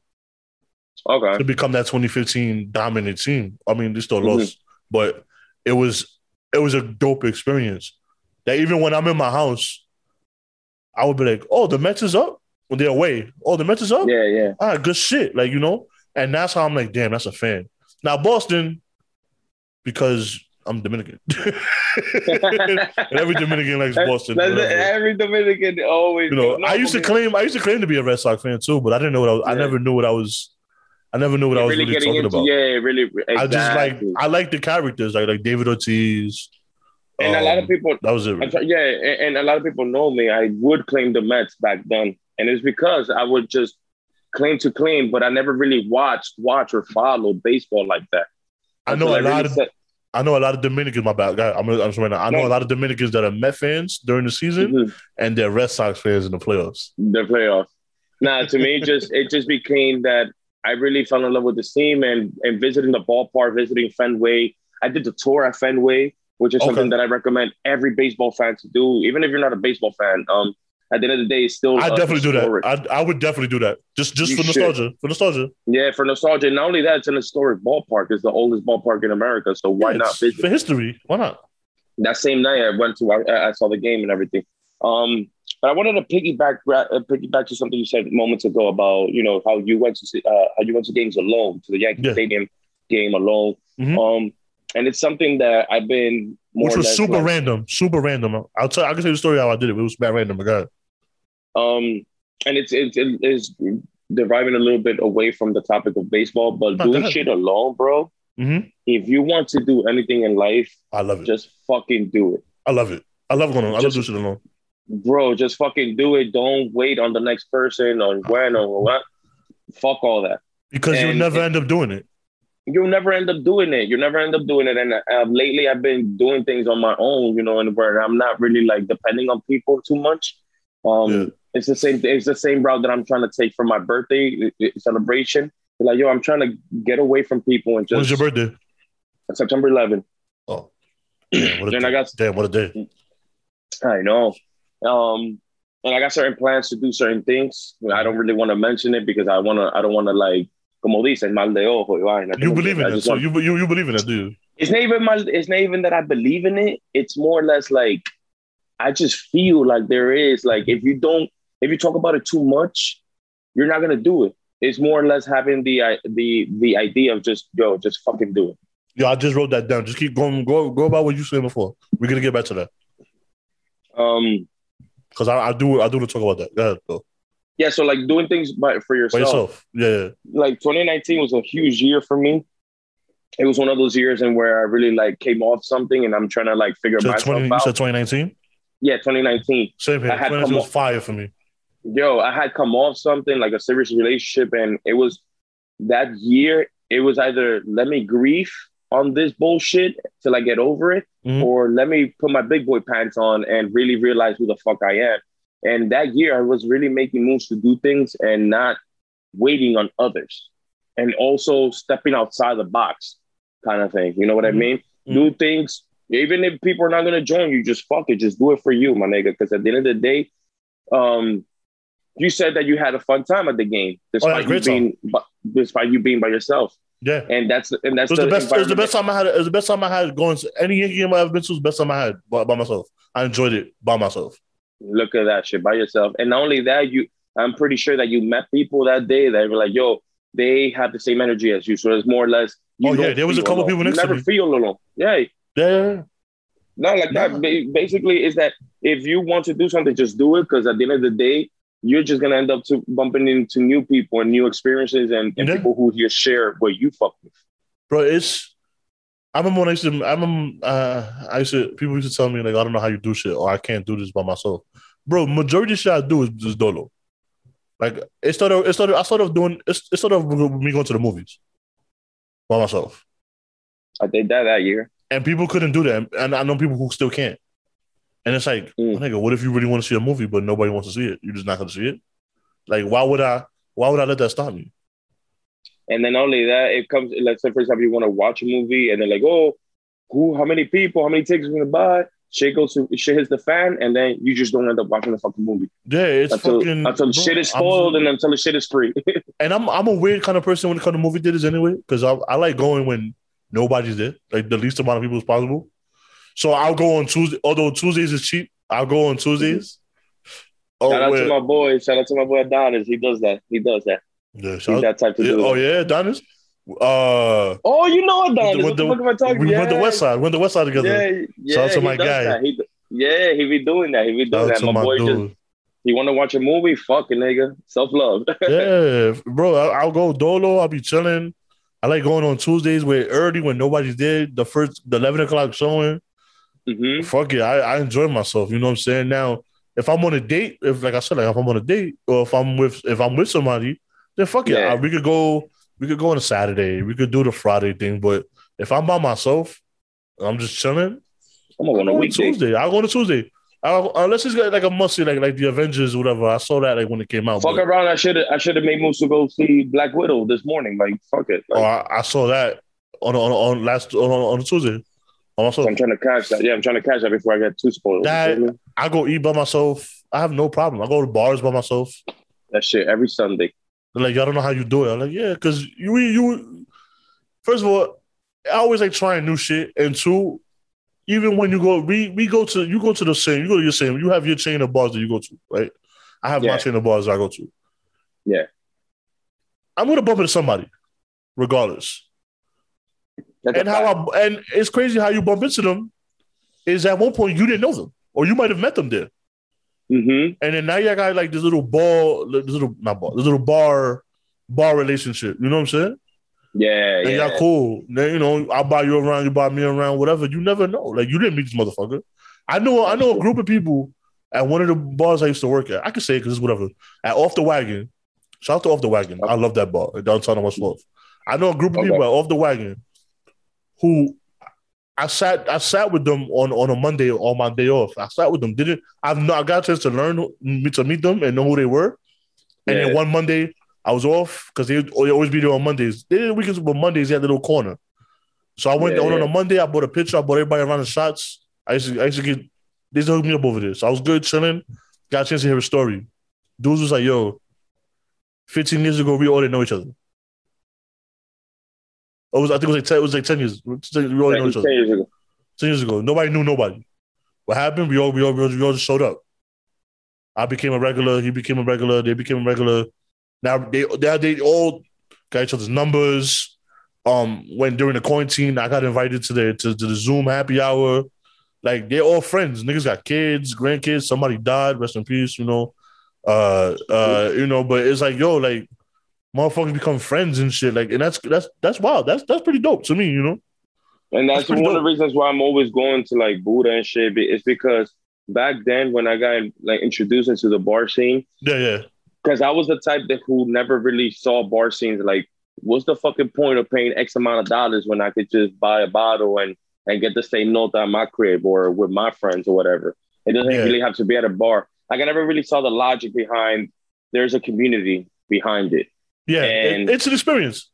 Okay. to become that 2015 dominant team. I mean, they still Mhm. lost, but it was it was a dope experience. That even when I'm in my house, I would be like, "Oh, the Mets is up when they're away. Oh, the Mets is up. Yeah, yeah. Ah, good shit. Like you know." And that's how I'm like, "Damn, that's a fan." Now Boston, because I'm Dominican, and every Dominican likes Boston. Every Dominican always. You know, I used to claim I used to claim to be a Red Sox fan too, but I didn't know what I was, I never knew what I was. I never knew what I you're was really really talking into. about. Yeah, really. Exactly. I just like I like the characters like like David Ortiz. and a lot of um, people. That was it. Sorry, yeah, and, and a lot of people know me. I would claim the Mets back then, and it's because I would just claim to claim, but I never really watched, watch, or follow baseball like that. I know a lot really of said- I know a lot of Dominicans. My bad, guy. I'm I'm sorry. now. I know a lot of Dominicans that are Met fans during the season, Mhm. and they're Red Sox fans in the playoffs. the playoffs. Nah, to me, just it just became that I really fell in love with the team and and visiting the ballpark, visiting Fenway. I did the tour at Fenway, which is Okay. something that I recommend every baseball fan to do, even if you're not a baseball fan. Um, at the end of the day, it's still I uh, definitely do that. I I would definitely do that. Just just You for should. nostalgia. For nostalgia. Yeah, for nostalgia. And not only that, it's an historic ballpark. It's the oldest ballpark in America. So why Yeah, not visit? for history? Why not? that same night I went to I, I saw the game and everything. Um, but I wanted to piggyback uh, piggyback to something you said moments ago about you know how you went to see, uh, how you went to games alone to the Yankee Yeah. Stadium game alone. Mhm. Um, and it's something that I've been more which was super like, random, super random. I'll tell. I can tell you the story how I did it. It was bad random. But go ahead. Um, and it's it's it is deriving a little bit away from the topic of baseball, but doing shit alone, bro. Mhm. If you want to do anything in life, I love it. just fucking do it, I love it. I love going on. I love doing shit alone. Bro. Just fucking do it. Don't wait on the next person or when or what. Fuck all that. Because you'll never and- end up doing it. You'll never end up doing it. You'll never end up doing it. And uh, lately, I've been doing things on my own, you know, and where I'm not really like depending on people too much. Um, Yeah. It's the same. It's the same route that I'm trying to take for my birthday celebration. Like, yo, I'm trying to get away from people and just When's your birthday? September 11th. Oh, damn, what a Then day. I got- damn, what a day. I know. Um, and I got certain plans to do certain things. I don't really want to mention it because I wanna. I don't want to like, como dicen, mal de ojo. You believe in it, so you you you believe in it, do you? it's not even my. It's not even that I believe in it. It's more or less like I just feel like there is like if you don't if you talk about it too much, you're not gonna do it. It's more or less having the uh, the the idea of just yo, just fucking do it. Yeah, I just wrote that down. Just keep going. Go go about what you said before. We're gonna get back to that Um, because I, I do I do want to talk about that. Go ahead, go. yeah. So like doing things by for By yourself. yourself. Yeah, yeah. like 2019 was a huge year for me. It was one of those years in where I really like came off something and I'm trying to like figure So myself 20, you out. said 2019? yeah, 2019. Same here. I had 2019 come was off- fire for me. Yo, I had come off something like a serious relationship, and it was that year. It was either let me grieve on this bullshit till I get over it, Mhm. or let me put my big boy pants on and really realize who the fuck I am. And that year, I was really making moves to do things and not waiting on others, and also stepping outside the box, kind of thing. You know what I Mhm. mean? Do things even if people are not gonna join you. Just fuck it. Just do it for you, my nigga. Because at the end of the day, um, you said that you had a fun time at the game, despite you being, despite you being by yourself, Yeah. and that's and that's It was the best. It was the best time I had. It was the best time I had going to any Yankee game I ever been to. Was the best time I had by, by myself. I enjoyed it by myself. Look at that shit by yourself. And not only that, you I'm pretty sure that you met people that day that were like, yo, they have the same energy as you. So it's more or less you Oh, yeah, there was a couple alone. people You next to never me. feel alone. Yeah. Yeah. Not like Nah. that. Basically, is that if you want to do something, just do it. Because at the end of the day, you're just gonna end up to bumping into new people and new experiences and, and Yeah. people who just share what you fuck with. bro. It's. I remember when I used to. I remember. Uh, I used to. People used to tell me like, I don't know how you do shit, or I can't do this by myself. Bro, majority of shit I do is just dolo. Like it started. It started. I started doing. It's it started me going to the movies by myself, I did that that year. and people couldn't do that, and I know people who still can't. And it's like, Mm. nigga, what if you really want to see a movie, but nobody wants to see it? You're just not going to see it. Like, why would I? Why would I let that stop me? And then only that, it comes. Let's say, for example, you want to watch a movie, and they're like, "Oh, who? How many people? How many tickets are we gonna buy?" Shit goes to shit hits the fan, and then you just don't end up watching the fucking movie Yeah, it's until fucking until bro, shit is I'm- spoiled, and until the shit is free. and I'm I'm a weird kind of person when it comes to movie theaters anyway, because I, I like going when nobody's there, like the least amount of people as possible. So I'll go on Tuesday, although Tuesdays is cheap. I'll go on Tuesdays. Oh, shout out wait. to my boy. Shout out to my boy Adonis. He does that. He does that. yeah, He's out- that type to yeah, do. oh yeah, Donis. Uh, Oh, you know Adonis. with What the, the- fuck am I talking? we went the West Side. We Went the West Side together. Yeah, yeah. Shout out to my guy. He, yeah, he be doing that. He be doing that. My, my boy dude. just he want to watch a movie. Fucking nigga, self love. yeah, bro. I- I'll go dolo. I'll be chilling. I like going on Tuesdays where early when nobody's there. The first, the eleven o'clock showing. Hmm Fuck it, I, I enjoy myself. You know what I'm saying? Now, if I'm on a date, if like I said, like if I'm on a date, or if I'm with if I'm with somebody, then fuck it. I- we could go. We could go on a Saturday. We could do the Friday thing. But if I'm by myself, I'm just chilling. I'm I'll on a weekday. Tuesday. I'll go on a Tuesday. I'll, unless it's got like a must see, like like the Avengers, or whatever. I saw that like when it came out. Fuck but- around. I should have. I should have made moves to go see Black Widow this morning. Like fuck it. Like, I, I saw that on on on last on on, on Tuesday. Myself. I'm trying to catch that. Yeah, I'm trying to catch that before I get too spoiled. That- I go eat by myself. I have no problem. I go to bars by myself. that shit every Sunday. They're like, I don't know how you do it. I'm like, yeah, because you you first of all, I always like trying new shit. And two, even when you go, we we go to you go to the same, you go to your same, you have your chain of bars that you go to, right? I have my Yeah. chain of bars I go to. Yeah. I'm gonna bump into somebody, regardless. That's And how I and it's crazy how you bump into them is at one point you didn't know them, or you might have met them there, hmm and then now you got like this little ball, this little not ball, this little bar, bar relationship. You know what I'm saying? Yeah, And yeah. y'all cool. Then you know, I buy you around, you buy me around, whatever. You never know. Like you didn't meet this motherfucker. I know, I know a group of people at one of the bars I used to work at. I can say it because it's whatever. At Off the Wagon. Shout out to Off the Wagon. I love that bar downtown West Love. I know a group of Okay. people at Off the Wagon who I sat I sat with them on, on a Monday on my day off. I sat with them. Didn't I've not I got a chance to learn to meet them and know who they were. And Yeah. then one Monday I was off because they always be there on Mondays. They did weekends, but Mondays they had a little corner. So I went Yeah, on on a Monday. I bought a picture. I bought everybody around the shots. I used to, I used to get they used to hook me up over this. So I was good chilling. Got a chance to hear a story. Dudes was like, "Yo, 15 years ago, we all didn't know each other." It was I think it was like 10, it was like 10 years. We all didn't know each other. years ago. 10 years ago. Nobody knew nobody. What happened? We all, we all, we all, we all just showed up. I became a regular. He became a regular. They became a regular. Now they, they, they all got each other's numbers. Um, when during the quarantine, I got invited to the to, to the Zoom happy hour. Like they're all friends. Niggas got kids, grandkids. Somebody died. Rest in peace. You know. Uh, uh, you know. But it's like yo, like motherfuckers become friends and shit. Like, and that's that's that's wild. That's that's pretty dope to me. You know. And that's, That's one of the reasons why I'm always going to like Buddha and shit. It's because back then when I got like introduced into the bar scene, Yeah, yeah. because I was the type that who never really saw bar scenes like, what's the fucking point of paying X amount of dollars when I could just buy a bottle and and get the same note at my crib or with my friends or whatever. It doesn't Yeah. really have to be at a bar. Like I never really saw the logic behind there's a community behind it. Yeah, And- it- it's an experience.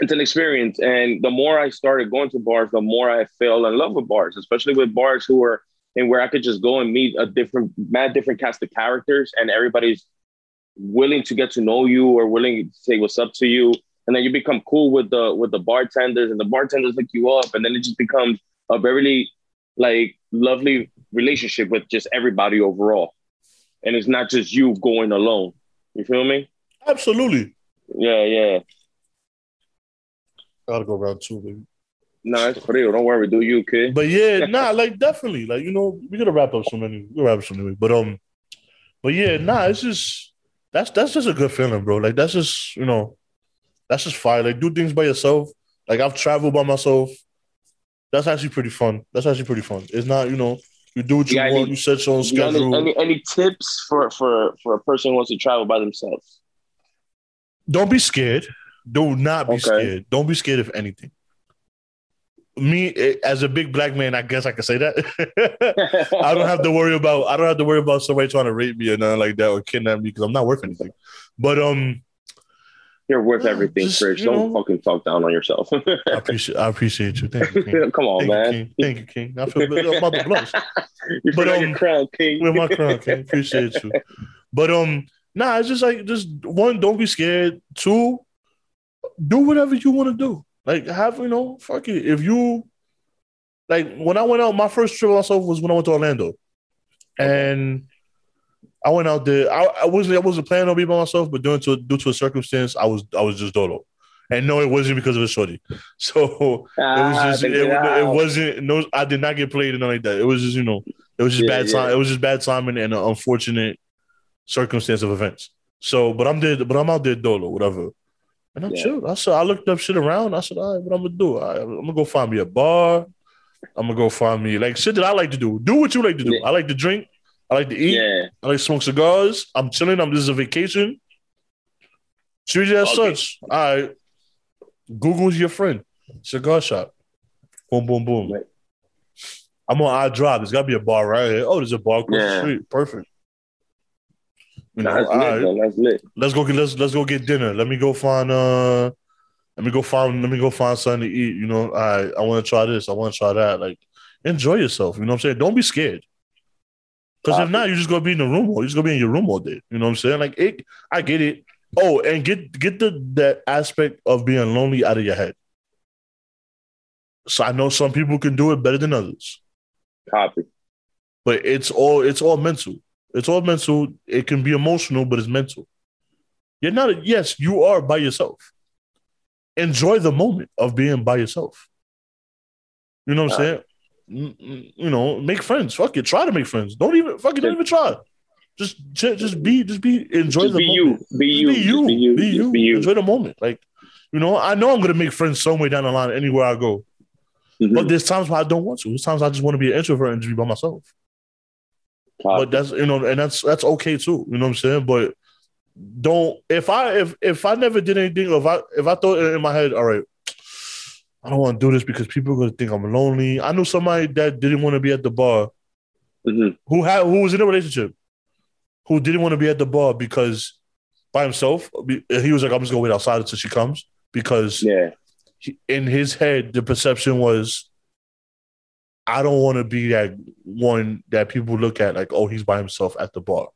it's an experience. And the more I started going to bars, the more I fell in love with bars, especially with bars who are and where I could just go and meet a different, mad different cast of characters, and everybody's willing to get to know you or willing to say what's up to you, and then you become cool with the with the bartenders, and the bartenders hook you up, and then it just becomes a very like lovely relationship with just everybody overall, and it's not just you going alone. You feel me? Absolutely. Yeah, yeah. Gotta go round two, baby. No, it's for real. Don't worry, do you, kid? But yeah, nah, like definitely, like you know, we gotta wrap up some anyway. We wrap up some anyway. But um, but yeah, nah, it's just that's that's just a good feeling, bro. Like that's just you know, that's just fire. Like do things by yourself. Like I've traveled by myself. That's actually pretty fun. That's actually pretty fun. It's not you know, you do what you I want. mean, you set your own You got any, schedule. any, any tips for, for, for a person who wants to travel by themselves? Don't be scared. Do not be Okay. scared. Don't be scared of anything. Me eh, as a big black man, I guess I can say that. I don't have to worry about I don't have to worry about somebody trying to rape me or nothing like that or kidnap me because I'm not worth anything. But um, You're worth everything, just, Chris. Don't know. fucking talk down on yourself. I appreciate I appreciate you. Thank you, King. Come on, Thank you, man. King. Thank you, King. I feel I'm about to blush You But, um, crown, King. with my crown, King. Appreciate you. But um, nah, it's just like just one, don't be scared. Two, do whatever you want to do. Like have you know, fuck it. If you like when I went out, my first trip myself was when I went to Orlando, and I went out there. I, I wasn't I wasn't planning on being by myself, but due to due to a circumstance, I was I was just dolo. And no, it wasn't because of a shorty. So it was Ah, just it, it it wasn't no. I did not get played or nothing like that. It was just you know it was just Yeah, bad yeah. time. It was just bad timing and an unfortunate circumstance of events. So, but I'm there, but I'm out there dolo, whatever. And I'm Yeah. chill. I said I looked up shit around. I said, all right, what I'm gonna do? I, I'm gonna go find me a bar. I'm gonna go find me like shit that I like to do. Do what you like to do. Yeah. I like to drink. I like to eat. Yeah. I like to smoke cigars. I'm chilling. I'm this is a vacation. Treat it as Okay. such. All right. Google's your friend. Cigar shop. Boom, boom, boom. Right. I'm on I drive. There's gotta be a bar right here. Oh, there's a bar across the street. Perfect. You know, That's all lit, That's lit. Let's go get let's let's go get dinner. Let me go find uh let me go find let me go find something to eat. You know, I I want to try this. I want to try that. Like enjoy yourself. You know what I'm saying? Don't be scared. Because if not, you're just gonna be in the room. Or you're just gonna be in your room all day. You know what I'm saying? Like it, I get it. Oh, and get get the that aspect of being lonely out of your head. So I know some people can do it better than others, Copy. but it's all it's all mental. It's all mental. It can be emotional, but it's mental. You're not. a, Yes, you are by yourself. Enjoy the moment of being by yourself. You know what I'm Uh, saying? you know, make friends. Fuck it, try to make friends. Don't even fuck it, don't even try. Just just be just be enjoy Just the be moment. you. Be you. Be you. Just Be you. Be you. Be you. Enjoy the moment. Like, you know, I know I'm gonna make friends somewhere down the line anywhere I go. Mhm. But there's times where I don't want to. There's times I just want to be an introvert and just be by myself. But that's you know, and that's that's okay too. You know what I'm saying? But don't if I if if I never did anything, or if I if I thought in my head, all right, I don't want to do this because people are gonna think I'm lonely. I knew somebody that didn't want to be at the bar Mhm. who had who was in a relationship who didn't want to be at the bar because by himself he was like I'm just gonna wait outside until she comes because Yeah. he, in his head the perception was I don't want to be that one that people look at like oh he's by himself at the bar.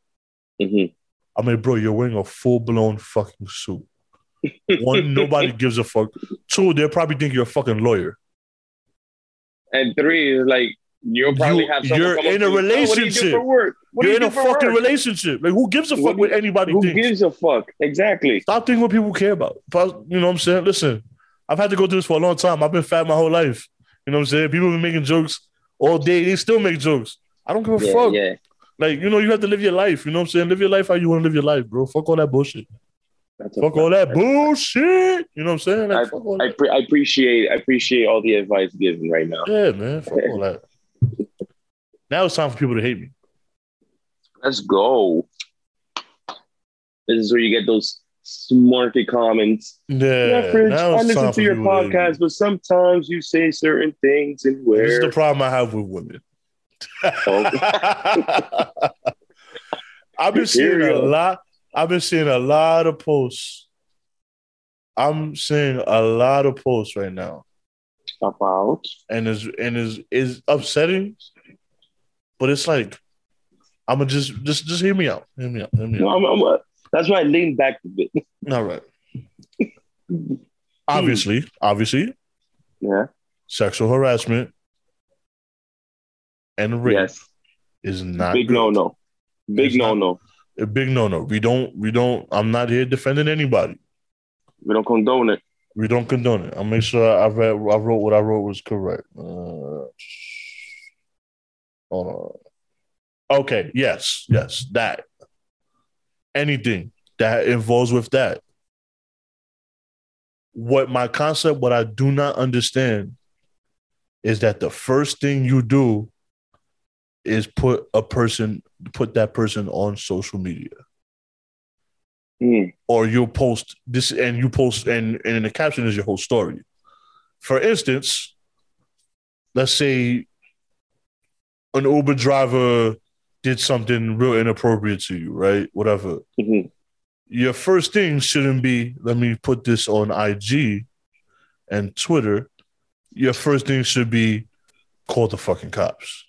Mhm. I mean, bro, you're wearing a full blown fucking suit. One, nobody gives a fuck. Two, they'll probably think you're a fucking lawyer. And three is like you'll probably you, have you're in a you, "Oh, you do relationship. for work? What you're you in a fucking work? relationship. Like, who gives a fuck What- what anybody Who thinks? gives a fuck? Exactly. Stop thinking what people care about. You know what I'm saying? Listen, I've had to go through this for a long time. I've been fat my whole life. You know what I'm saying? People been making jokes all day. They still make jokes. I don't give a Yeah, fuck. yeah. Like, you know, you have to live your life. You know what I'm saying? Live your life how you want to live your life, bro. Fuck all that bullshit. That's Fuck all that bullshit. You know what I'm saying? Like, all I, pre- I appreciate I appreciate all the advice given right now. Yeah, man. Fuck all that. Now it's time for people to hate me. Let's go. This is where you get those smarty comments. Yeah. Yeah, Fridge, I listen to your to podcast, but sometimes you say certain things and This is where the problem I have with women. I've been seeing a lot. I've been seeing a lot of posts. I'm seeing a lot of posts right now, about and is and is is upsetting. But it's like, I'm gonna just just just hear me out. Hear me out. Hear me No, out. I'm- I'm, uh, that's why I lean back a bit. All right. Obviously, obviously, Yeah. sexual harassment and rape Yes. is not Big good. no no. Big It's no not- no. A big no no. We don't. We don't. I'm not here defending anybody. We don't condone it. We don't condone it. I'll make sure I read. I wrote what I wrote was correct. Uh, hold on. Okay. Yes. Yes. That. Anything that involves with that. What my concept, what I do not understand, is that the first thing you do is put a person, put that person on social media Mm. or you'll post this and you post and, and in the caption is your whole story. For instance, let's say an Uber driver did something real inappropriate to you, right? Whatever. Mhm. Your first thing shouldn't be, let me put this on IG and Twitter. Your first thing should be call the fucking cops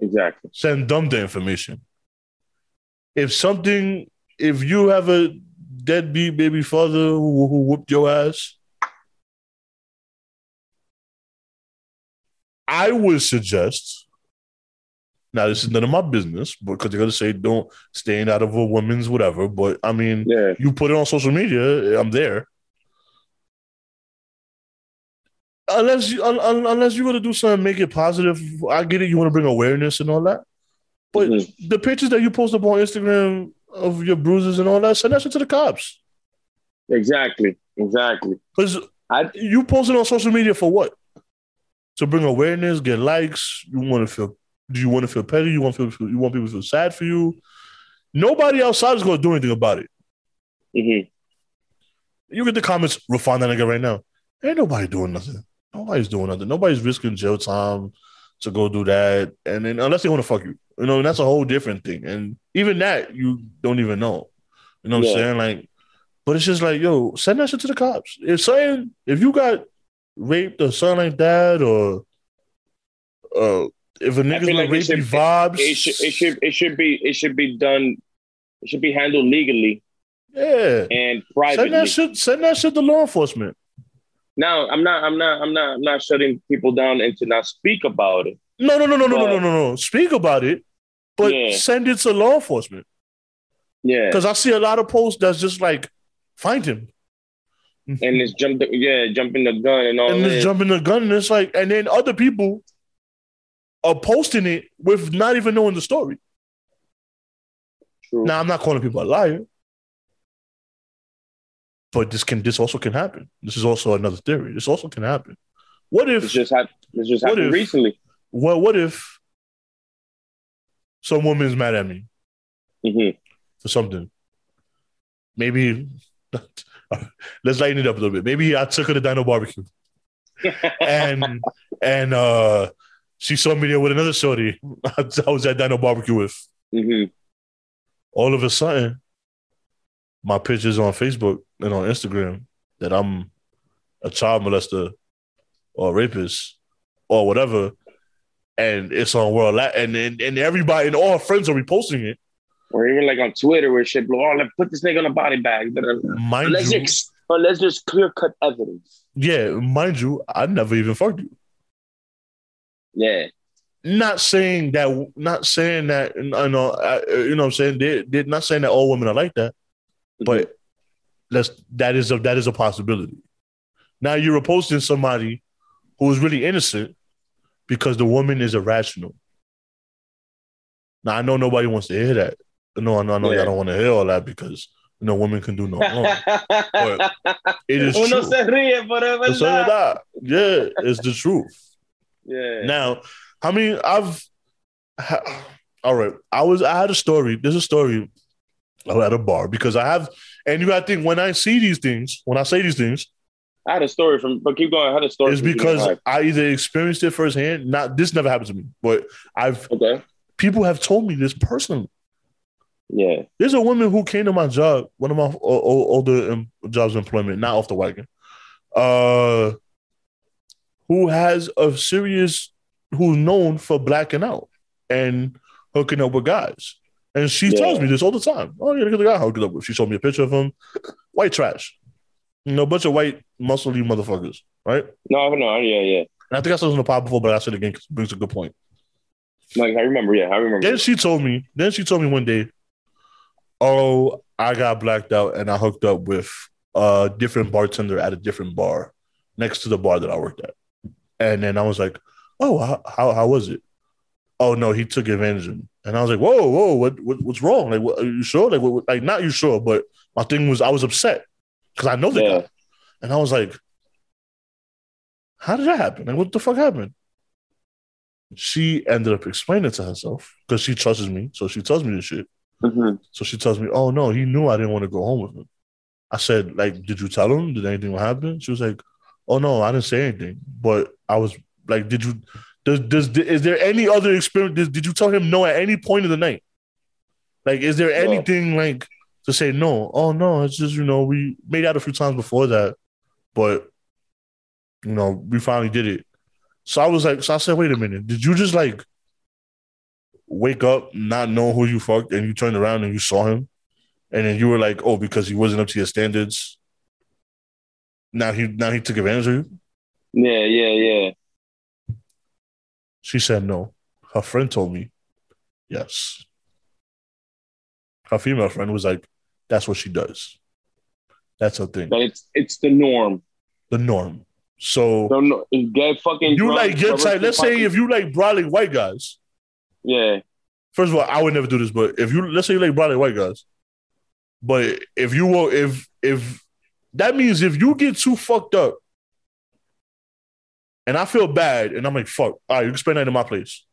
Exactly. send them the information. If something, if you have a deadbeat baby father who, who whooped your ass, I would suggest. Now, this is none of my business, because they're gonna say don't staying out of a woman's whatever. But I mean, Yeah. you put it on social media, I'm there. Unless you, un, un- unless you're gonna do something, make it positive. I get it. You want to bring awareness and all that, but Mhm. the pictures that you post up on Instagram of your bruises and all that, send that shit to the cops. Exactly. Exactly. Because you post it on social media for what? To bring awareness, get likes. You want to feel? Do you want to feel petty? You want feel? You want people to feel sad for you? Nobody outside is going to do anything about it. mhm. You get the comments. We'll that nigga right now. Ain't nobody doing nothing. Nobody's doing nothing. Nobody's risking jail time to go do that. And then unless they want to fuck you, you know, that's a whole different thing. And even that you don't even know. You know what Yeah. I'm saying? Like, but it's just like, yo, send that shit to the cops. If saying if you got raped or something like that, or uh if a nigga's like it rapey should- vibes, It should it should it should be it should be done it should be handled legally yeah. and Send that shit, send that shit to law enforcement. Now I'm not I'm not I'm not I'm not shutting people down and to not speak about it. No, no, no, no, no, no, no, no, no. Speak about it, but Yeah. send it to law enforcement. Yeah. Because I see a lot of posts that's just like, find him. And it's jumped yeah, jumping the gun and all and that. just jumping the gun. And it's like, and then other people are posting it with not even knowing the story. True. Now I'm not calling people a liar, but this can this also can happen. This is also another theory. This also can happen. What if It's just just happened if- recently. Well, what if some woman's mad at me hmm for something? Maybe let's lighten it up a little bit. Maybe I took her to Dino Barbecue and and uh she saw me there with another shorty I was at Dino Barbecue with. hmm All of a sudden, my pictures on Facebook and on Instagram that I'm a child molester or rapist or whatever, and it's on World La- and, and and everybody and all our friends are reposting it. Or even like on Twitter where shit blow, oh, let's put this nigga on a body bag. Mind Let's you, just, let's just clear cut evidence. yeah, mind you, I never even fucked you. Yeah. Not saying that, not saying that, you know, I, you know, what I'm saying they, they're not saying that all women are like that, mm-hmm. but let's that is a that is a possibility. Now you're opposing somebody who is really innocent because the woman is irrational. Now I know nobody wants to hear that. No, I know Yeah. y'all don't want to hear all that because you know women can do no wrong. It is Uno true. se ríe, pero es verdad. Yeah, it's the truth. Yeah. Now, I mean, I've all right. I was I had a story. There's a story at a bar because I have, and you got to think when I see these things, when I say these things, I had a story from, but keep going. I had a story. it's because I either experienced it firsthand. Not this never happened to me, but I've. Okay. people have told me this personally. Yeah. There's a woman who came to my job, one of my older um, jobs of employment, not off the wagon, uh, who has a serious, who's known for blacking out and hooking up with guys. And she Yeah. tells me this all the time. Oh, yeah, look at the guy hooked up with. She showed me a picture of him. White trash. You know, a bunch of white, muscly motherfuckers, right? No, no, yeah, yeah. And I think I said this on the pod before, but I said it again because it brings a good point. Like I remember, yeah, I remember. Then she told me, then she told me one day, oh, I got blacked out and I hooked up with a different bartender at a different bar next to the bar that I worked at. And then I was like, oh, how, how, how was it? Oh, no, he took advantage of me. And I was like, whoa, whoa, what, what what's wrong? Like, what, are you sure? Like, what, like, not you sure, but my thing was I was upset because I know the Yeah. guy. And I was like, how did that happen? Like, what the fuck happened? She ended up explaining to herself because she trusts me. So she tells me this shit. hmm So she tells me, "Oh no, he knew I didn't want to go home with him." I said, "Like, did you tell him? Did anything happen?" She was like, "Oh no, I didn't say anything." But I was like, "Did you? Does does is there any other experience? Did, did you tell him no at any point of the night? Like, is there No. anything like to say no? Oh no, it's just you know we made out a few times before that, but you know we finally did it." So I was like, so I said, "Wait a minute, did you just like?" wake up not know who you fucked and you turned around and you saw him and then you were like oh because he wasn't up to your standards now he now he took advantage of you Yeah, yeah, yeah. she said no her friend told me yes her female friend was like that's what she does that's her thing But it's it's the norm. the norm so Don't know. Get fucking. you drunk, like get tight let's say if you like brolic white guys Yeah. First of all, I would never do this, but if you let's say you like brolic white guys, but if you will, if if that means if you get too fucked up, and I feel bad, and I'm like, fuck, all right, you can spend night in my place,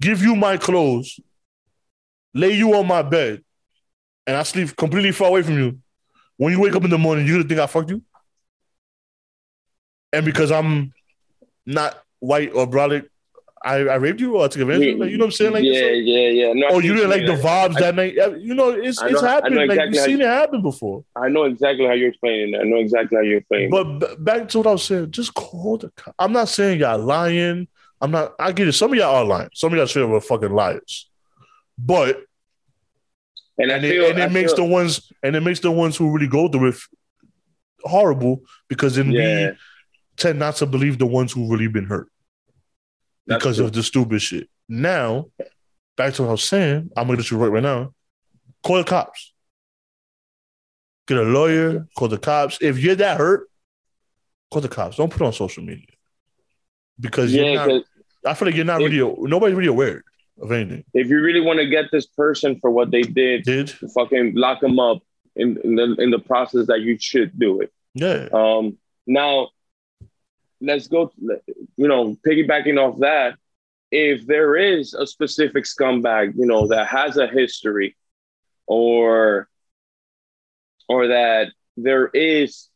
give you my clothes, lay you on my bed, and I sleep completely far away from you. When you wake up in the morning, you gonna think I fucked you, and because I'm not white or brolic, I, I raped you or I took advantage of you. Like, you know what I'm saying? Like, yeah, so- yeah, yeah. No, I Oh, you didn't like the vibes that night. You know, it's I it's know- I know happening. Like you've seen you- it happen before. I know exactly how you're explaining it. I know exactly how you're explaining. But b- back to what I was saying, just call the. co- I'm not saying y'all lying. I'm not. I get it. Some of y'all are lying. Some of y'all straight up are fucking liars. But and I and feel, it, and I it makes feel- the ones and it makes the ones who really go through it horrible because then yeah, we tend not to believe the ones who really been hurt that's because true. of the stupid shit. Now, back to what I was saying, I'm gonna get you right right now. Call the cops. Get a lawyer, call the cops. If you're that hurt, call the cops. Don't put on social media. Because yeah, you're not I feel like you're not If- really nobody's really aware of anything. If you really want to get this person for what they did, Did fucking lock them up in, in the in the process that you should do it. yeah. Um, now, let's go. You know, piggybacking off that, if there is a specific scumbag, you know, that has a history, or or that there is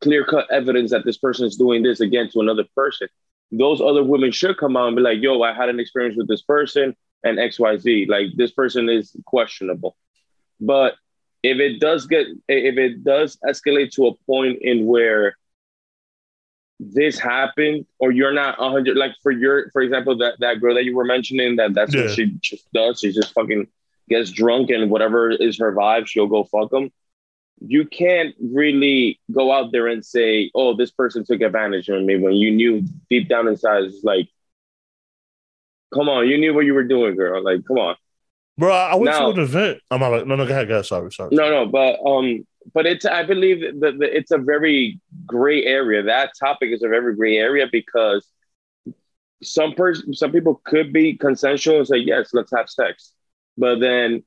clear cut evidence that this person is doing this again to another person, those other women should come out and be like, "Yo, I had an experience with this person and X Y Z. Like this person is questionable." But if it does get if it does escalate to a point in where this happened or you're not 100 like for your for example that that girl that you were mentioning that that's Yeah. what she just does she just fucking gets drunk and whatever is her vibe she'll go fuck them you can't really go out there and say oh this person took advantage of me when you knew deep down inside it's like come on you knew what you were doing girl like come on Bro, I went Now- to an event. I'm not like, no, no, go ahead, go ahead. Sorry, sorry. No, no, but um, but it's I believe that it's a very gray area. That topic is a very gray area because some person, some people could be consensual and say yes, let's have sex, but then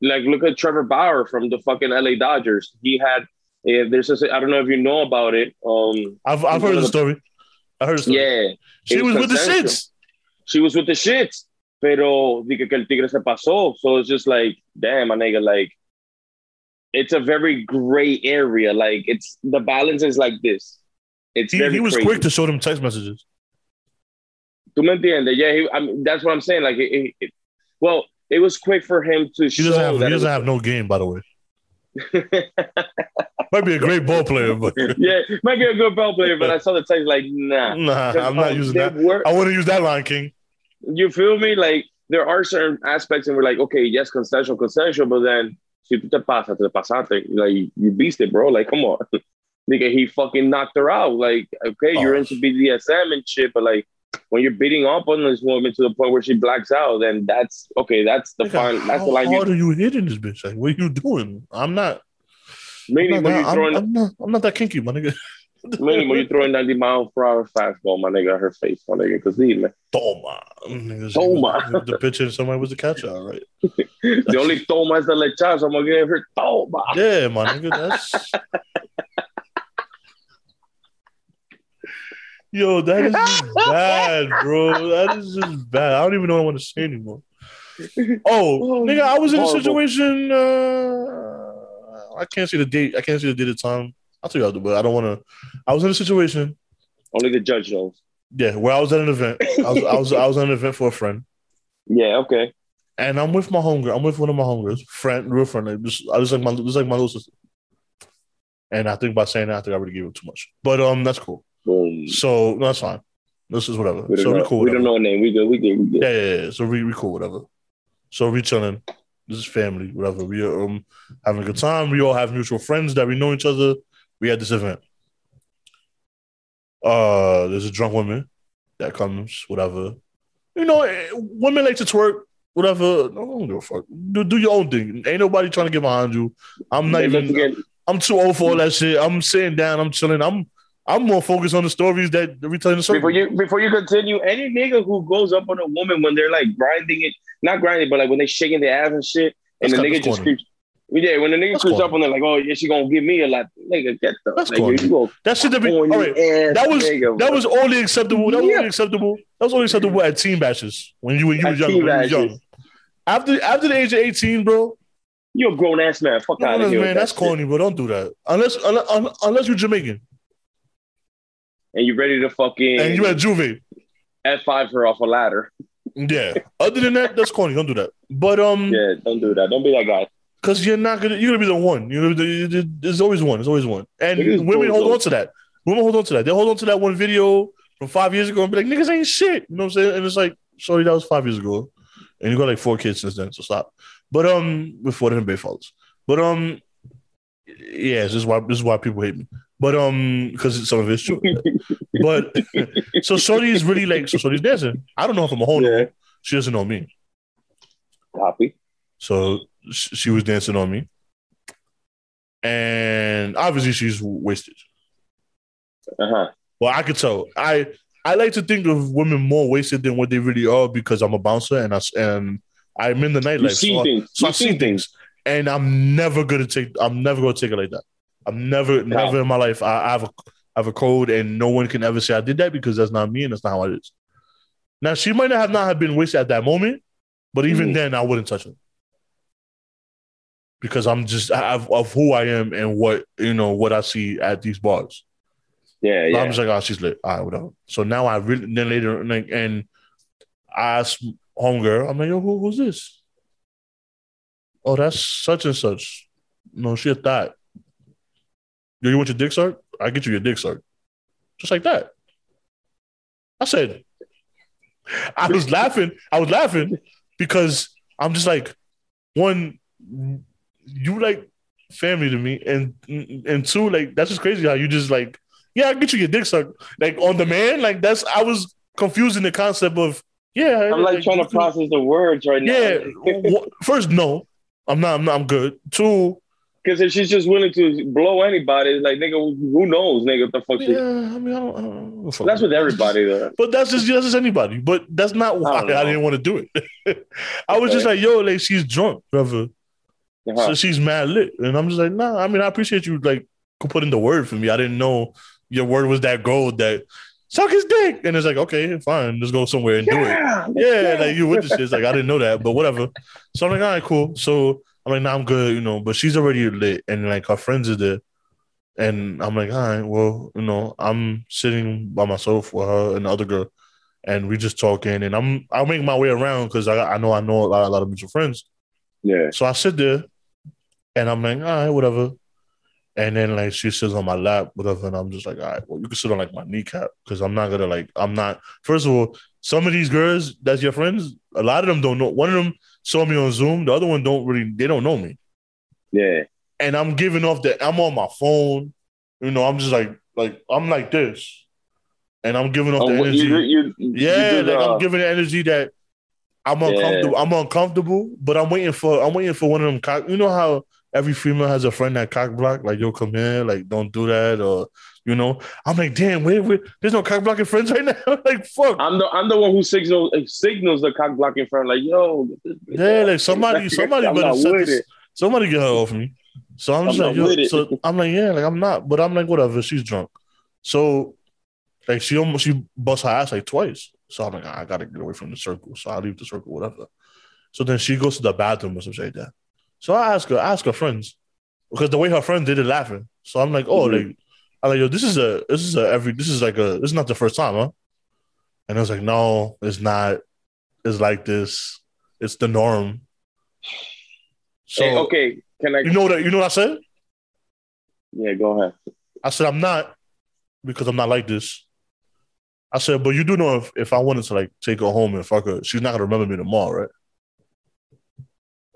like look at Trevor Bauer from the fucking LA Dodgers. He had eh, there's a, I don't know if you know about it. Um, I've I've heard the story. I heard story. yeah, she was was with the shits. she was with the shits. Pero dije que el tigre se pasó. So it's just like, damn, my nigga, like, it's a very gray area. Like, it's the balance is like this. It's He, he was crazy. quick to show them text messages. ¿Tú me entiendes? Yeah, he, I mean, that's what I'm saying. Like, it, it- well, it was quick for him to He show doesn't have that he doesn't was- have no game, by the way. Might be a great ball player, but yeah, might be a good ball player, but I saw the text like, nah. nah, I'm not Um, using that. were- I wouldn't use that line, King. you feel me? Like there are certain aspects, and we're like, okay, yes, consensual, consensual, but then si tú te pasas, te pasaste, like you beast it, bro. Like, come on, nigga, he fucking knocked her out. Like, okay, you're Oh. into BDSM and shit, but like when you're beating up on this woman to the point where she blacks out, then that's okay. That's the fine. That's how the line. hard You, are you hitting this bitch? Like, what are you doing? I'm not. meaning I'm when you're I'm, I'm not, I'm not that kinky, my nigga. meaning when you're throwing 90 mile per hour fastball, my nigga, her face, my nigga, because man, Toma. Toma. The pitcher and somebody was the catcher, all right. the only toma is the lechazo. I'm gonna give her toma. Yeah, my nigga, that's. Yo, that is just bad, bro. That is just bad. I don't even know what I want to say anymore. Oh, nigga, I was in a situation. Uh, I can't see the date. I can't see the date of time. I'll tell you after, but I don't want to. I was in a situation, Only the judge knows. yeah, where I was at an event. I was, I was, I was at an event for a friend, Yeah, okay. and I'm with my homegirl. I'm with one of my homegirls, friend, real friend. Just, I just like my, just like my little sister. And I think by saying that, I think I already gave it too much. But um, that's cool. Boom. So no, that's fine. This is whatever. We don't, So we know, cool. we Whatever. don't know a name. We good. We good. We good. Yeah, yeah, yeah. So we we cool. Whatever. So we chilling. This is family. Whatever. We are um having a good time. We all have mutual friends that we know each other. We had this event. Uh, there's a drunk woman that comes. Whatever. You know, eh, women like to twerk. Whatever. No, I don't give a fuck. Do, do your own thing. Ain't nobody trying to get behind you. I'm not even. I'm too old for all that shit. I'm sitting down. I'm chilling. I'm I'm more focused on the stories that we tell in the circle. before you before you continue, any nigga who goes up on a woman when they're like grinding it, not grinding, but like when they shaking their ass and shit, and That's the nigga just corny. creeps. Yeah, when the nigga creeps corny. up and they're like, "Oh, yeah, she gonna give me a lot." Nigga, get the That's nigga, corny. you go that shit that be all on right. That was nigga, that was only acceptable. That was Yeah. only acceptable. That was only acceptable at team bashes when you when you At was young. When you was young. After after the age of eighteen, bro. You're a grown ass man. Fuck out of here, man, that's that corny, bro. Don't do that unless unless, unless you're Jamaican And you ready to fucking and you at Juve. F five her off a ladder? Yeah. Other than that, that's corny. Don't do that. But um, Yeah, don't do that. Don't be that guy. Because you're not gonna you're gonna be the one. Be the, there's always one. There's always one. And is women hold on to that. Women hold on to that. They hold on to that one video from five years ago and be like, niggas ain't shit. You know what I'm saying? And it's like, sorry, that was five years ago. And you got like four kids since then, so stop. But um before then, Bay Falls. But um yeah, this is why this is why people hate me. But um, because some of it's true. but so Shorty is really like so Shorty's dancing. I don't know if I'm a whole Yeah. She doesn't know me. Copy. So she was dancing on me. And obviously she's wasted. Uh huh. Well, I could tell. I I like to think of women more wasted than what they really are because I'm a bouncer and I and I'm in the nightlife. You see so I- things. so You see see things, and I'm never gonna take. I'm never gonna take it like that. I'm never, never in my life. I, I have a, I have a code, and no one can ever say I did that because that's not me and that's not how it is. Now she might not have not have been wasted at that moment, but even Mhm. then, I wouldn't touch her because I'm just of, of who I am and what you know what I see at these bars. Yeah, So yeah. I'm just like, oh, she's lit. All right, whatever. So now I really then later like and I asked homegirl, I'm like, yo, who, who's this? Oh, that's such and such. No, she a thought. Yo, you want your dick sucked? I get you your dick sucked. Just like that. I said, I was laughing. I was laughing because I'm just like, one, you like family to me, and and two, like that's just crazy how you just like, yeah, I get you your dick sucked, like on demand. Like that's I was confusing the concept of yeah. I'm like trying to process the words right now. Yeah. First, no, I'm not. I'm not. I'm good. Two, Because if she's just willing to blow anybody, it's like nigga, who knows, nigga, what the fuck? yeah. she- I mean, I don't. I don't know. That's with everybody though. But that's just that's just anybody. But that's not why I, don't didn't want to do it. I was just like, yo, like she's drunk, brother. Uh-huh. So she's mad lit. And I'm just like, nah, I mean, I appreciate you like putting the word for me. I didn't know your word was that gold that suck his dick. And it's like, okay, fine, let's go somewhere and do it. yeah, Yeah, like you with the shit. It's like I didn't know that, but whatever. So I'm like, all right, cool. So I'm like, nah, I'm good, you know. But she's already lit, and like her friends are there, and I'm like, all right, well, you know, I'm sitting by myself with her and the other girl, and we just talking, and I'm I'll make my way around because I I know I know a lot, a lot of mutual friends. yeah. So I sit there, and I'm like, all right, whatever. And then like she sits on my lap, whatever, and I'm just like, all right, well, you can sit on like my kneecap because I'm not gonna like, I'm not. First of all, some of these girls that's your friends, a lot of them don't know. One of them saw me on Zoom, the other one don't really, they don't know me, Yeah. and I'm giving off that I'm on my phone, you know, I'm just like, like I'm like this, and I'm giving off Oh, the energy. you, you, you Yeah, like uh, I'm giving the energy that I'm Yeah. uncomfortable. I'm uncomfortable, but I'm waiting for I'm waiting for one of them cock. You know how every female has a friend that cock block, like yo, come here, like don't do that, or you know. I'm like, damn, wait, wait, there's no cock blocking friends right now. like, fuck. I'm the I'm the one who signals eh, signals the cock blocking friend like yo. get this bitch Yeah, like somebody, somebody better set this, somebody get her off me. So I'm just I'm like, yo, so I'm like, yeah, like I'm not, but I'm like, whatever. She's drunk, so like she almost she bust her ass like twice. So I'm like, I gotta get away from the circle. So I leave the circle, whatever. So then she goes to the bathroom or something like that. So I ask her, I ask her friends because the way her friends did it laughing. So I'm like, oh, Mhm. like I'm like, yo, this is a this is a every this is like a this is not the first time, huh? And I was like, no, it's not. It's like this. It's the norm. So Hey, okay, can I? you know that you know what I said? Yeah, go ahead. I said I'm not because I'm not like this. I said, but you do know if, if I wanted to like take her home and fuck her, she's not gonna remember me tomorrow, right?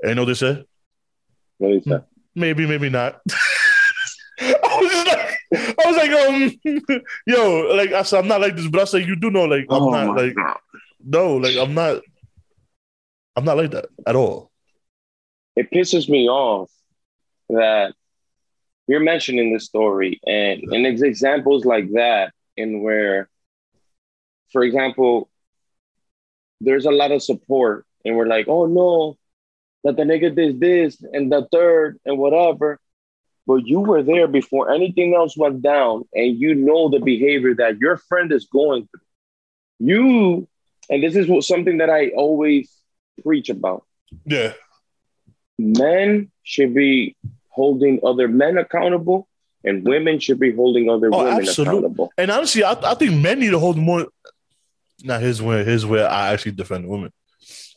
And you know what they said? What do you say? Maybe, maybe not. I was like, I was like, um, yo, like I said, I'm not like this, but I said, you do know, like, I'm Oh not like, God. no, like, I'm not, I'm not like that at all. it pisses me off that you're mentioning this story and and it's examples like that in where for example there's a lot of support and we're like oh no that the nigga did this and the third and whatever but you were there before anything else went down and you know the behavior that your friend is going through you and this is what, something that i always preach about Yeah, men should be holding other men accountable and women should be holding other Oh, women absolutely. accountable. and honestly, I, I think men need to hold more. Not his way, his way. I actually defend women.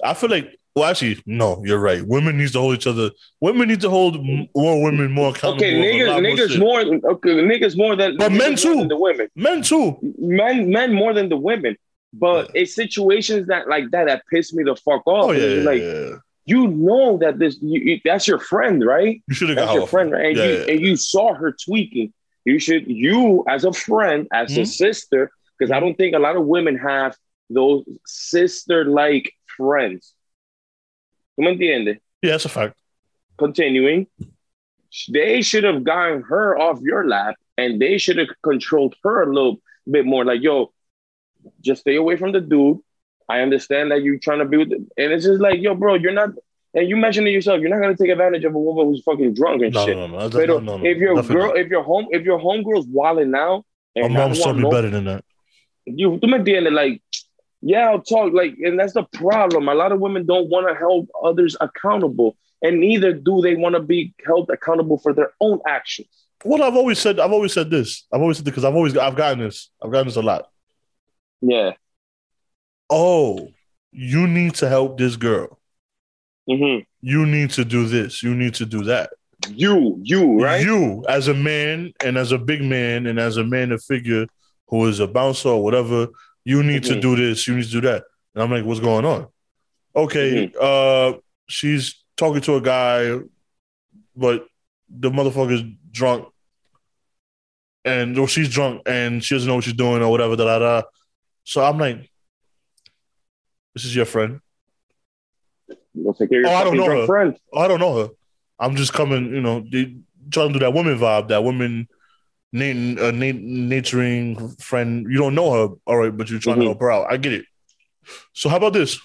I feel like, well, actually, no, you're right. Women need to hold each other. Women need to hold more women more accountable. Okay, niggas, more niggas more, okay, niggas more than But men too. than the women. Men too. Men, men more than the women. But it's situations that like that that piss me the fuck off. Oh yeah, yeah, like yeah. you know that this you, you- that's your friend, right? You should have got That's your friend, right? And Yeah, you yeah. and you saw her tweaking. You should you as a friend, as a Mhm. sister, because I don't think a lot of women have those sister-like friends. ¿Tú me entiendes? Yeah, that's a fact. Continuing, they should have gotten her off your lap, and they should have controlled her a little bit more. Like, yo, just stay away from the dude. I understand that you're trying to be with, and it's just like, yo, bro, you're not. And you mentioned it yourself. You're not gonna take advantage of a woman who's fucking drunk and No, shit. no, no, no, But no, no, if your girl, if your home, if your homegirl's wilding now, my and mom's not told me better than that. you tú me entiendes? Like, yeah, I'll talk. Like, and that's the problem. A lot of women don't want to hold others accountable, and neither do they want to be held accountable for their own actions. What I've always said, I've always said this. I've always said this because I've always I've gotten this. I've gotten this a lot. Yeah. Oh, you need to help this girl. hmm You need to do this. You need to do that. You, you, right? You, as a man and as a big man and as a man of figure who is a bouncer or whatever, you need to Mhm. do this. You need to do that. And I'm like, what's going on? Okay, Mm-hmm. uh, she's talking to a guy, but the motherfucker's drunk. And or she's drunk and she doesn't know what she's doing or whatever. Da, da, da. So I'm like, this is your friend. Go take care of your Oh, I don't know her. friend. Oh, I don't know her. I'm just coming, you know, they trying to do that woman vibe, that woman nat- uh, nat- naturing friend. You don't know her, all right, but you're trying Mhm. to help her out. I get it. So how about this?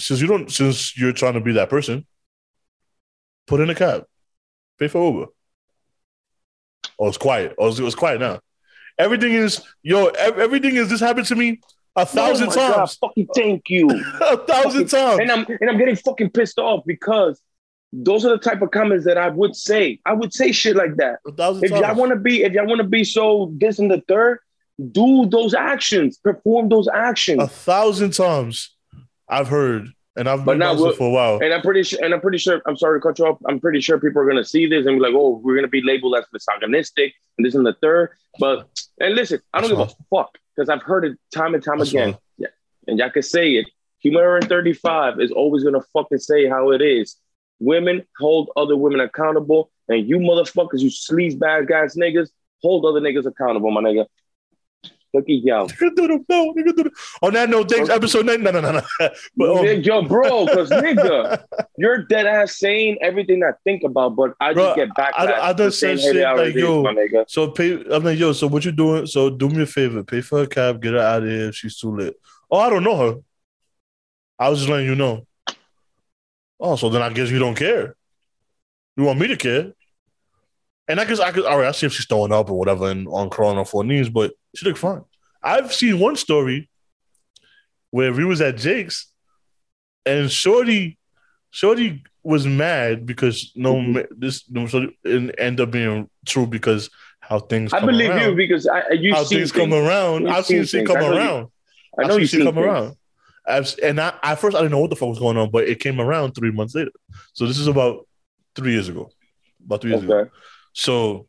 Since you don't, since you're trying to be that person, put in a cab, pay for Uber. Oh, it's quiet. Oh, it's, it's quiet now. Everything is yo. ev- Everything is. This happened to me a thousand oh my God, times. fucking thank you. A thousand times. and I'm and I'm getting fucking pissed off because those are the type of comments that I would say. I would say shit like that. If y'all want to be, if y'all want to be so this and the third, do those actions, perform those actions. a thousand times I've heard, and I've been now for a while. And I'm pretty sure, and I'm pretty sure, I'm sorry to cut you off. I'm pretty sure people are gonna see this and be like, "Oh, we're gonna be labeled as misogynistic and this and the third. But and listen, I don't That's give a fuck because I've heard it time and time That's again. Yeah, and y'all can say it. Human 35 is always gonna fucking say how it is. Women hold other women accountable, and you motherfuckers, you sleaze bad guys, niggas, hold other niggas accountable, my nigga. Look at y'all. Nigga do the- no, nigga do the- On that note, thanks. Episode nine. No, no, no, no. But, um, yo, bro, because nigga, you're dead ass saying everything I think about, but I Bro, just get backlash. I- I done said shit like, yo, nigga. so pay. I'm like, yo. So what you doing? So do me a favor. Pay for her cab. Get her out of here. If she's too lit. Oh, I don't know her. I was just letting you know. Oh, so then I guess you don't care. You want me to care? And I guess I could. All right, I see if she's throwing up or whatever and on crawling on four knees, but she looked fine. I've seen one story where we was at Jake's and Shorty, Shorty was mad because no Mhm. this no, so it ended up being true because how things I believe around. you because I you how see things come around. I've seen seen things. come know you- around. I know you seen see come things. around. I've, and I, at first I didn't know what the fuck was going on, but it came around three months later. So this is about three years ago. About three years ago. So,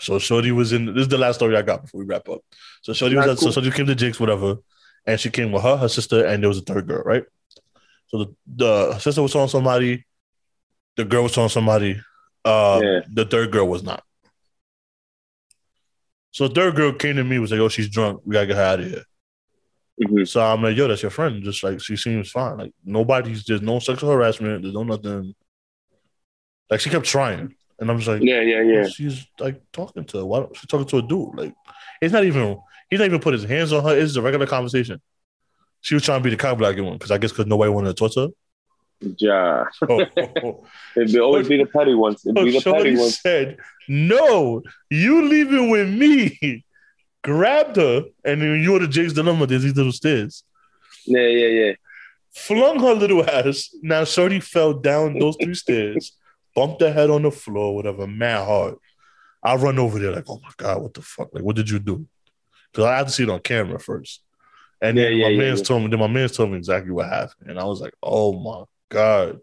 so Shorty was in. This is the last story I got before we wrap up. So Shorty was at, so cool. Shorty came to Jake's, whatever, and she came with her, her sister, and there was a third girl, right? So the the sister was telling somebody, the girl was telling somebody, uh, Yeah. the third girl was not. So the third girl came to me was like, "Oh, she's drunk. We gotta get her out of here." Mhm. So I'm like, "Yo, that's your friend. Just like she seems fine. Like nobody's there's no sexual harassment. There's no nothing." Like she kept trying, and I'm just like, Yeah, yeah, yeah. She's like talking to her. Why don't she's talking to a dude? Like it's not even he's not even put his hands on her. It's a regular conversation. She was trying to be the cock black one because I guess because nobody wanted to touch her. Yeah. Oh, oh, oh. It'd be always be the petty ones. It'd be the Shorty petty ones. said, "No, you leaving with me." Grabbed her, and then you order Jake's Dilemma. There's these little stairs. Yeah, yeah, yeah. Flung her little ass. Now Shorty fell down those three stairs, bumped her head on the floor, whatever, mad hard. I run over there like, oh my god, what the fuck? Like, what did you do? Because I had to see it on camera first. And then Yeah, my yeah, yeah, man's yeah. told me, then my man's told me exactly what happened. And I was like, oh my God.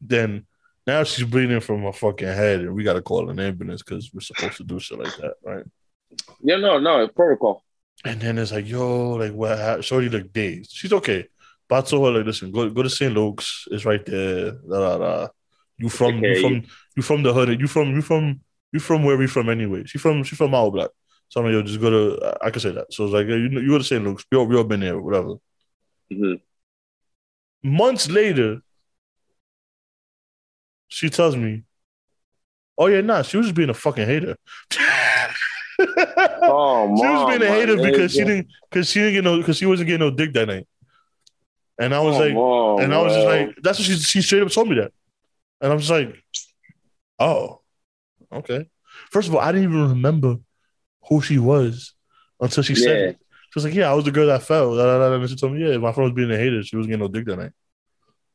Then now she's bleeding from her fucking head, and we gotta call an ambulance because we're supposed to do shit like that, right? Yeah, no, no, protocol. And then it's like, yo, like what happened? Shorty look dazed. She's okay. But I told her, like, listen, go go to St. Luke's. It's right there. Da, da, da. You from Okay. you from you from the hood. You from you from you from where we from anyway. She from she from Mile Black. So I'm like, yo, just go to I can say that. So it's like, you, you go to St. Luke's. We all, we all been there, whatever. Mhm. Months later, she tells me, Oh yeah, nah, she was just being a fucking hater. Oh, she was being a hater because she didn't because she didn't get no because she wasn't getting no dick that night. And I was Come like, on, and I was just like, that's what she she straight up told me that. And I'm just like, oh, okay. First of all, I didn't even remember who she was until she said it. She was like, yeah, I was the girl that fell. And she told me, yeah, my friend was being a hater. She wasn't getting no dick that night.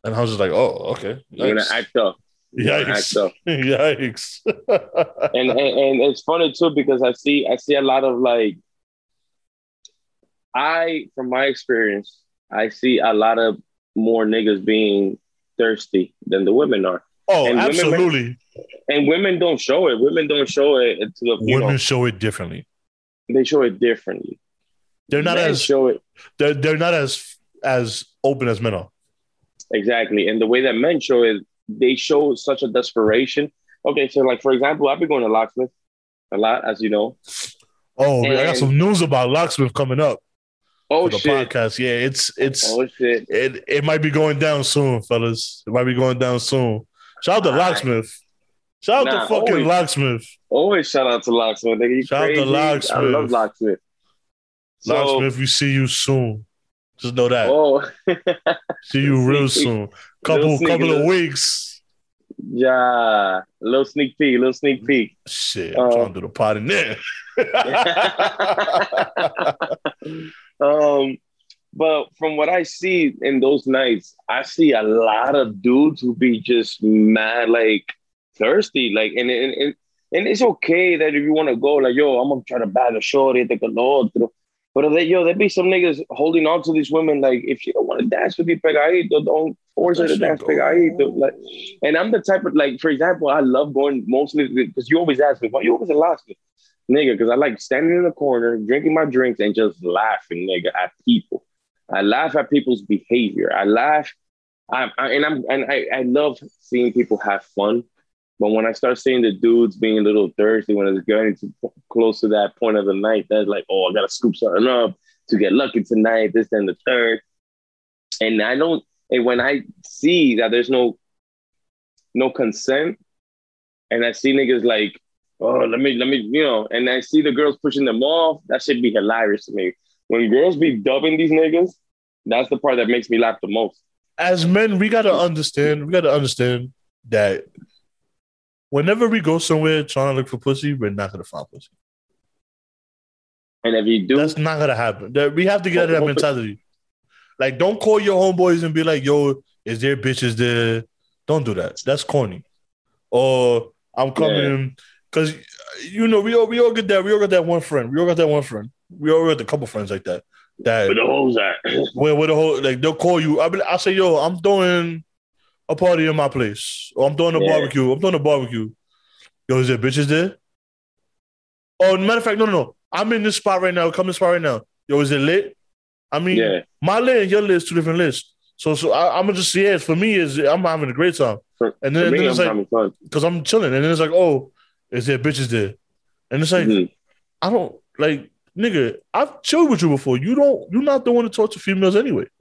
And I was just like, oh, okay. You're gonna act up. Yikes. Yikes. and, and and it's funny too because I see I see a lot of like I from my experience I see a lot of more niggas being thirsty than the women are, oh, And women- absolutely. and women don't show it. Women don't show it to the Women know show it differently. they show it differently. They're not Men as show it they're, they're not as as open as men are. exactly, and the way that men show it, they show such a desperation. Okay, so like for example, I've been going to locksmith a lot, as you know. Oh, I got some news about locksmith coming up Oh the shit! podcast. Yeah, it's it's Oh shit! it it might be going down soon, fellas. It might be going down soon. Shout out to Aight. locksmith. Shout out Nah, to fucking always. locksmith. Always shout out to locksmith. Nigga, you Shout out to. Locksmith. I love locksmith. So, Locksmith, we see you soon. Just know that. Oh, see you real soon. Couple sneak- couple of weeks. yeah. Little sneak peek. Little sneak peek. Shit, I'm Uh, trying to do the pot in there. um, but from what I see in those nights, I see a lot of dudes who be just mad, like thirsty, like, and and and, and it's okay that if you want to go, like, yo, I'm gonna try to bag a shorty, take a otro. But they, yo, there be some niggas holding on to these women, like, if she don't want to dance with you, pegadito, don't force her to dance pegadito. Like, and I'm the type of, like, for example, I love going mostly because you always ask me, why you always lost me? nigga, because I like standing in the corner, drinking my drinks, and just laughing, nigga, at people. I laugh at people's behavior. I laugh, I, I, and I'm and I, I love seeing people have fun. But when I start seeing the dudes being a little thirsty, when it's getting too close to that point of the night, that's like, oh, I gotta scoop something up to get lucky tonight, this and the third. And I don't, and when I see that there's no no consent, and I see niggas like, oh, let me, let me, you know, and I see the girls pushing them off, that should be hilarious to me. When girls be dubbing these niggas, that's the part that makes me laugh the most. As men, we gotta understand. We gotta understand that whenever we go somewhere trying to look for pussy, we're not gonna find pussy. And if you do, That's not gonna happen. That we have to get out of that mentality. Like, don't call your homeboys and be like, "Yo, is there bitches there?" Don't do that. That's corny. Or I'm coming because you know we all we all get that we all got that one friend. We all got that one friend. We all got a couple friends like that. That where the hoes at? where where the whole like they'll call you. I be, I say, "Yo, I'm doing a party in my place, or I'm doing a Yeah. barbecue. I'm doing a barbecue. Yo, is there bitches there?" Oh, matter of fact, no, no, no. I'm in this spot right now. Come in this spot right now. Yo, is it lit? I mean, yeah. my lit and your lit is two different lists. So, so I, I'm gonna just yeah. For me, is I'm having a great time, For, and then, me, then I'm it's like because I'm chilling, and then it's like, oh, is there bitches there? And it's like, Mhm. I don't like, nigga. I've chilled with you before. You don't. You're not the one to talk to females anyway.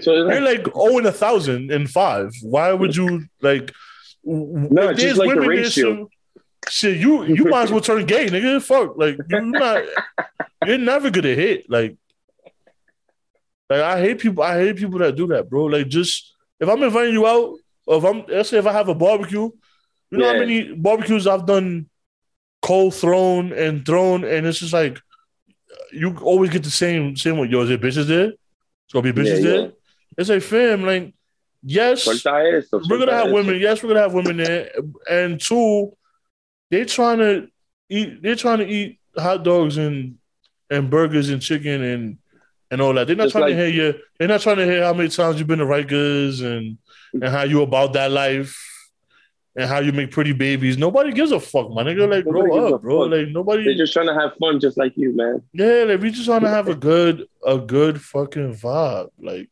So You're like, like oh in a thousand and five. Why would you like? No, it's just like the ratio. Shit, you you might as well turn gay, nigga. Fuck, like you're not. You're never gonna hit. Like, like I hate people. I hate people that do that, bro. Like, just if I'm inviting you out, or if I'm let's say if I have a barbecue, you know how many barbecues I've done, cold thrown and thrown, and it's just like you always get the same same one. Yo, is there bitches there? It's gonna be bitches Yeah, there. yeah. It's like fam, like yes, esto, we're gonna have esto. women. Yes, we're gonna have women there, and two, they trying to eat. They're trying to eat hot dogs and and burgers and chicken and and all that. They're not Just trying like- to hear you. They're not trying to hear how many times you've been to Rikers and and how you about that life and how you make pretty babies. Nobody gives a fuck, my nigga. Like Nobody grow up, bro. fuck. Like nobody. They're just trying to have fun, just like you, man. Yeah, like we just want to have a good, a good fucking vibe. Like,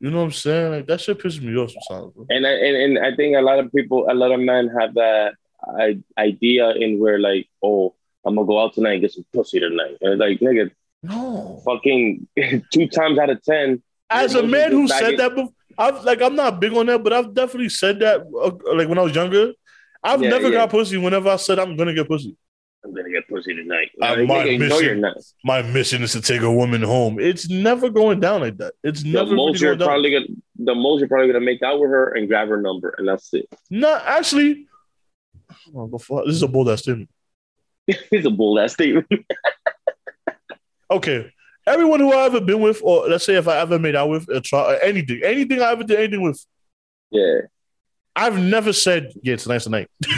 you know what I'm saying? Like that shit pisses me off sometimes, bro. And I and, and I think a lot of people, a lot of men have that I, idea in where like, oh, I'm gonna go out tonight and get some pussy tonight. And like, nigga, No. fucking two times out of ten. As a man who said that before, I've like I'm not big on that, but I've definitely said that uh, like when I was younger. I've Yeah, never yeah. got pussy whenever I said I'm gonna get pussy. I'm gonna get pussy tonight. Uh, my mission-. My mission is to take a woman home. It's never going down like that. It's The never most really you're going down. probably gonna, the most you're probably gonna make out with her and grab her number, and that's it. No, actually, oh, before, this is a bold ass statement. It's a bull ass statement. Okay, everyone who I ever been with, or let's say if I ever made out with, a try, or anything, anything I ever did anything with, yeah, I've never said, yeah, tonight's the night. you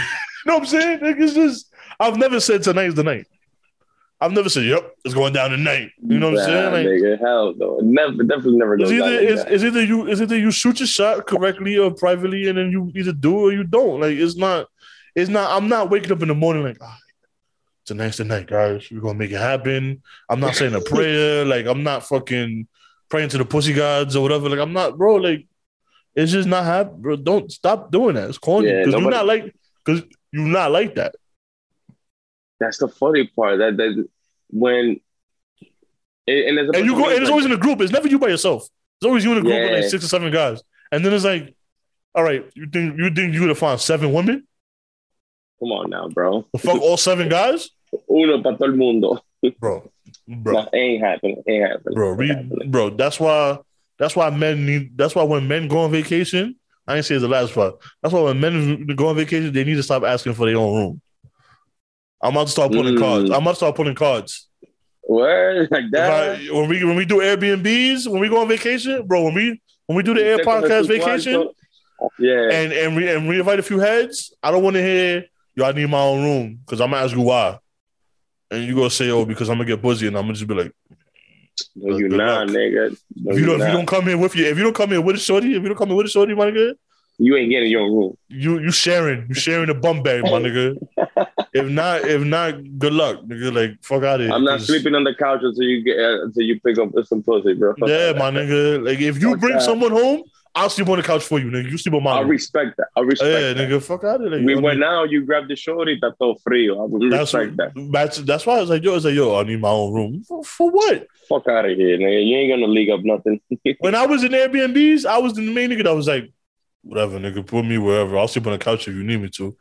know what I'm saying? Like, it's just, I've never said tonight's the night. I've never said, yep, it's going down tonight. You know what I'm saying? Like, nigga, hell no, never, definitely never it's either, it's, it's either you, it's either you shoot your shot correctly or privately, and then you either do or you don't. Like, it's not, it's not, I'm not waking up in the morning like, ah, tonight's the night, guys. We're gonna make it happen. I'm not saying a prayer, like, I'm not fucking praying to the pussy gods or whatever. Like, I'm not, bro, like, it's just not happening, bro. Don't stop doing that. It's corny. Yeah, Because you're not like, because you're not like that. That's the funny part. That that when and, and, And you go, and it's always in a group. It's never you by yourself. It's always you in a group with like six or seven guys. And then it's like, all right, you think you think you would have found seven women? Come on now, bro. The fuck all seven guys? Uno para todo el mundo. Bro. Bro. Nah, ain't happening. Ain't happening. Bro, Ain't happening. bro, that's why that's why men need that's why when men go on vacation, I ain't say it's the last part. That's why when men go on vacation, they need to stop asking for their own room. I'm about to start putting Mm. cards. I'm about to start putting cards. Word like that. I- when we when we do Airbnbs, when we go on vacation, bro, when we when we do the Yerrr Podcast vacation. Yeah. and and we and we invite a few heads, I don't want to hear yo. I need my own room because I'm gonna ask you why, and you gonna say oh because I'm gonna get buzzy, and I'm gonna just be like no, you not, nigga. No, if you you, don't if you don't come here with you if you don't come here with a shorty if you don't come here with a shorty my nigga You ain't getting your room. you you sharing you sharing a bum bag my nigga. if not if not good luck nigga like fuck out of here. I'm not sleeping on the couch until you get uh, until you pick up some pussy, bro. Yeah, my nigga. Like if you Fuck bring that. someone home, I'll sleep on the couch for you, nigga. You sleep on my I respect that. I respect Yeah, that. nigga. Fuck out of here. We went out, you grabbed the shorty, that's all free. I would That's respect that. that's that's why I was like, yo, I was like, yo, I need my own room. For, for what? Fuck out of here, nigga. You ain't gonna leak up nothing. When I was in Airbnbs, I was the main nigga that was like, whatever, nigga, put me wherever. I'll sleep on the couch if you need me to.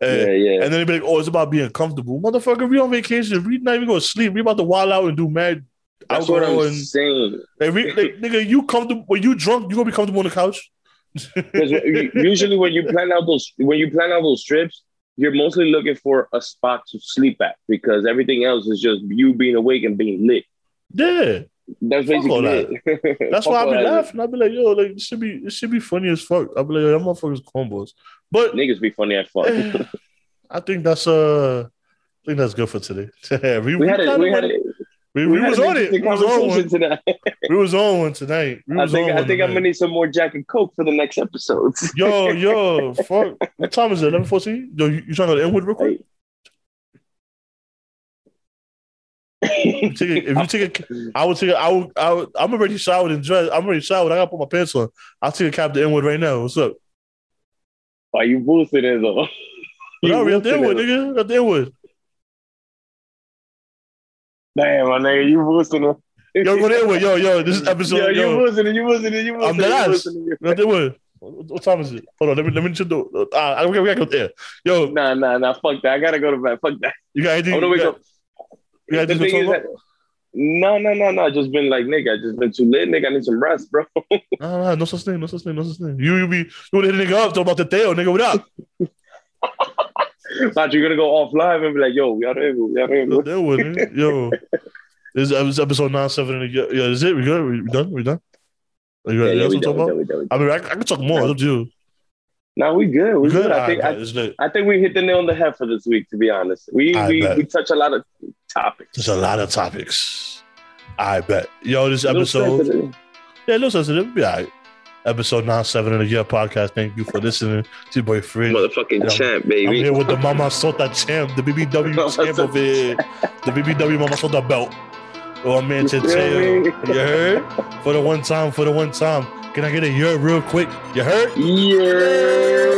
And, yeah, yeah. and then they'd be like, oh, it's about being comfortable. Motherfucker, we on vacation. We not even gonna sleep. We about to wild out and do mad That's what alcohol I'm and saying. like, like, nigga, you comfortable when you drunk, you gonna be comfortable on the couch. Because usually when you plan out those when you plan out those trips, you're mostly looking for a spot to sleep at because everything else is just you being awake and being lit. Yeah. That's Fuck basically it. That's why I be laughing. I be like, yo, like it should be it should be funny as fuck. I be like, yo, that motherfuckers cornballs. But Niggas be funny as fuck. I think that's uh I think that's good for today. we, we had it. We had it. We, we We was on it. We was on one. tonight. We was on one tonight. I think I think I'm gonna need some more Jack and Coke for the next episodes. Yo, yo, fuck. What time is it? 11 Yo, you, you trying to go to Inwood real quick? You take a, if you take a, I would take a, I would, I would, I'm already showered and dressed. I'm already showered. I gotta put my pants on. I'll take a cab to Inwood right now. What's up? Are you boosting it though? You No, we the Inwood, nigga. The Inwood. Damn, my nigga, you boosting it. Yo, go to Inwood. Yo, yo, this is episode. Yo, you Yo, boosting it. You boosting it. You boosting I'm dead you ass. boosting it. we at the Inwood. What, time is it? Hold on. Let me let me check the. Uh, I, we gotta go there. Yo, Nah, nah, nah. Fuck that. I gotta go to bed. Fuck that. you got anything? I'm gonna you wake got, up. you got The anything to talk that about? no, no, no, no. Just been like nigga. I just been too lit, nigga. I need some rest, bro. Nah, nah, no such thing. No such thing. No such thing. You, you be, you would hit a nigga up, talk about the tail, nigga. What up? Thought you're gonna go offline and be like, yo, we out here, we out here. Yo, there would, nigga. Yo, this is episode nine seven. Yeah, yeah, is it? We good? We, done? We done? Are you, Yeah, yeah, we done, talk we about? done, we done, I mean, I, I can talk more. It's up to you. We good. We good. good? I think I, bet. It's lit. I think we hit the nail on the head for this week. To be honest, we I we, bet. we touch a lot of topics. There's a lot of topics. I bet. Yo, this episode. Yeah, a little sensitive. Be all right. Episode nine seven of the Yerrr podcast. Thank you for listening to your boy Fridge. motherfucking Yeah. champ, I'm baby. here with the Mamasota champ, the BBW champ over here, the BBW Mamasota belt. Oh man, Cheteo. You heard? For the one time, for the one time. Can I get a year real quick? You heard? Yeah.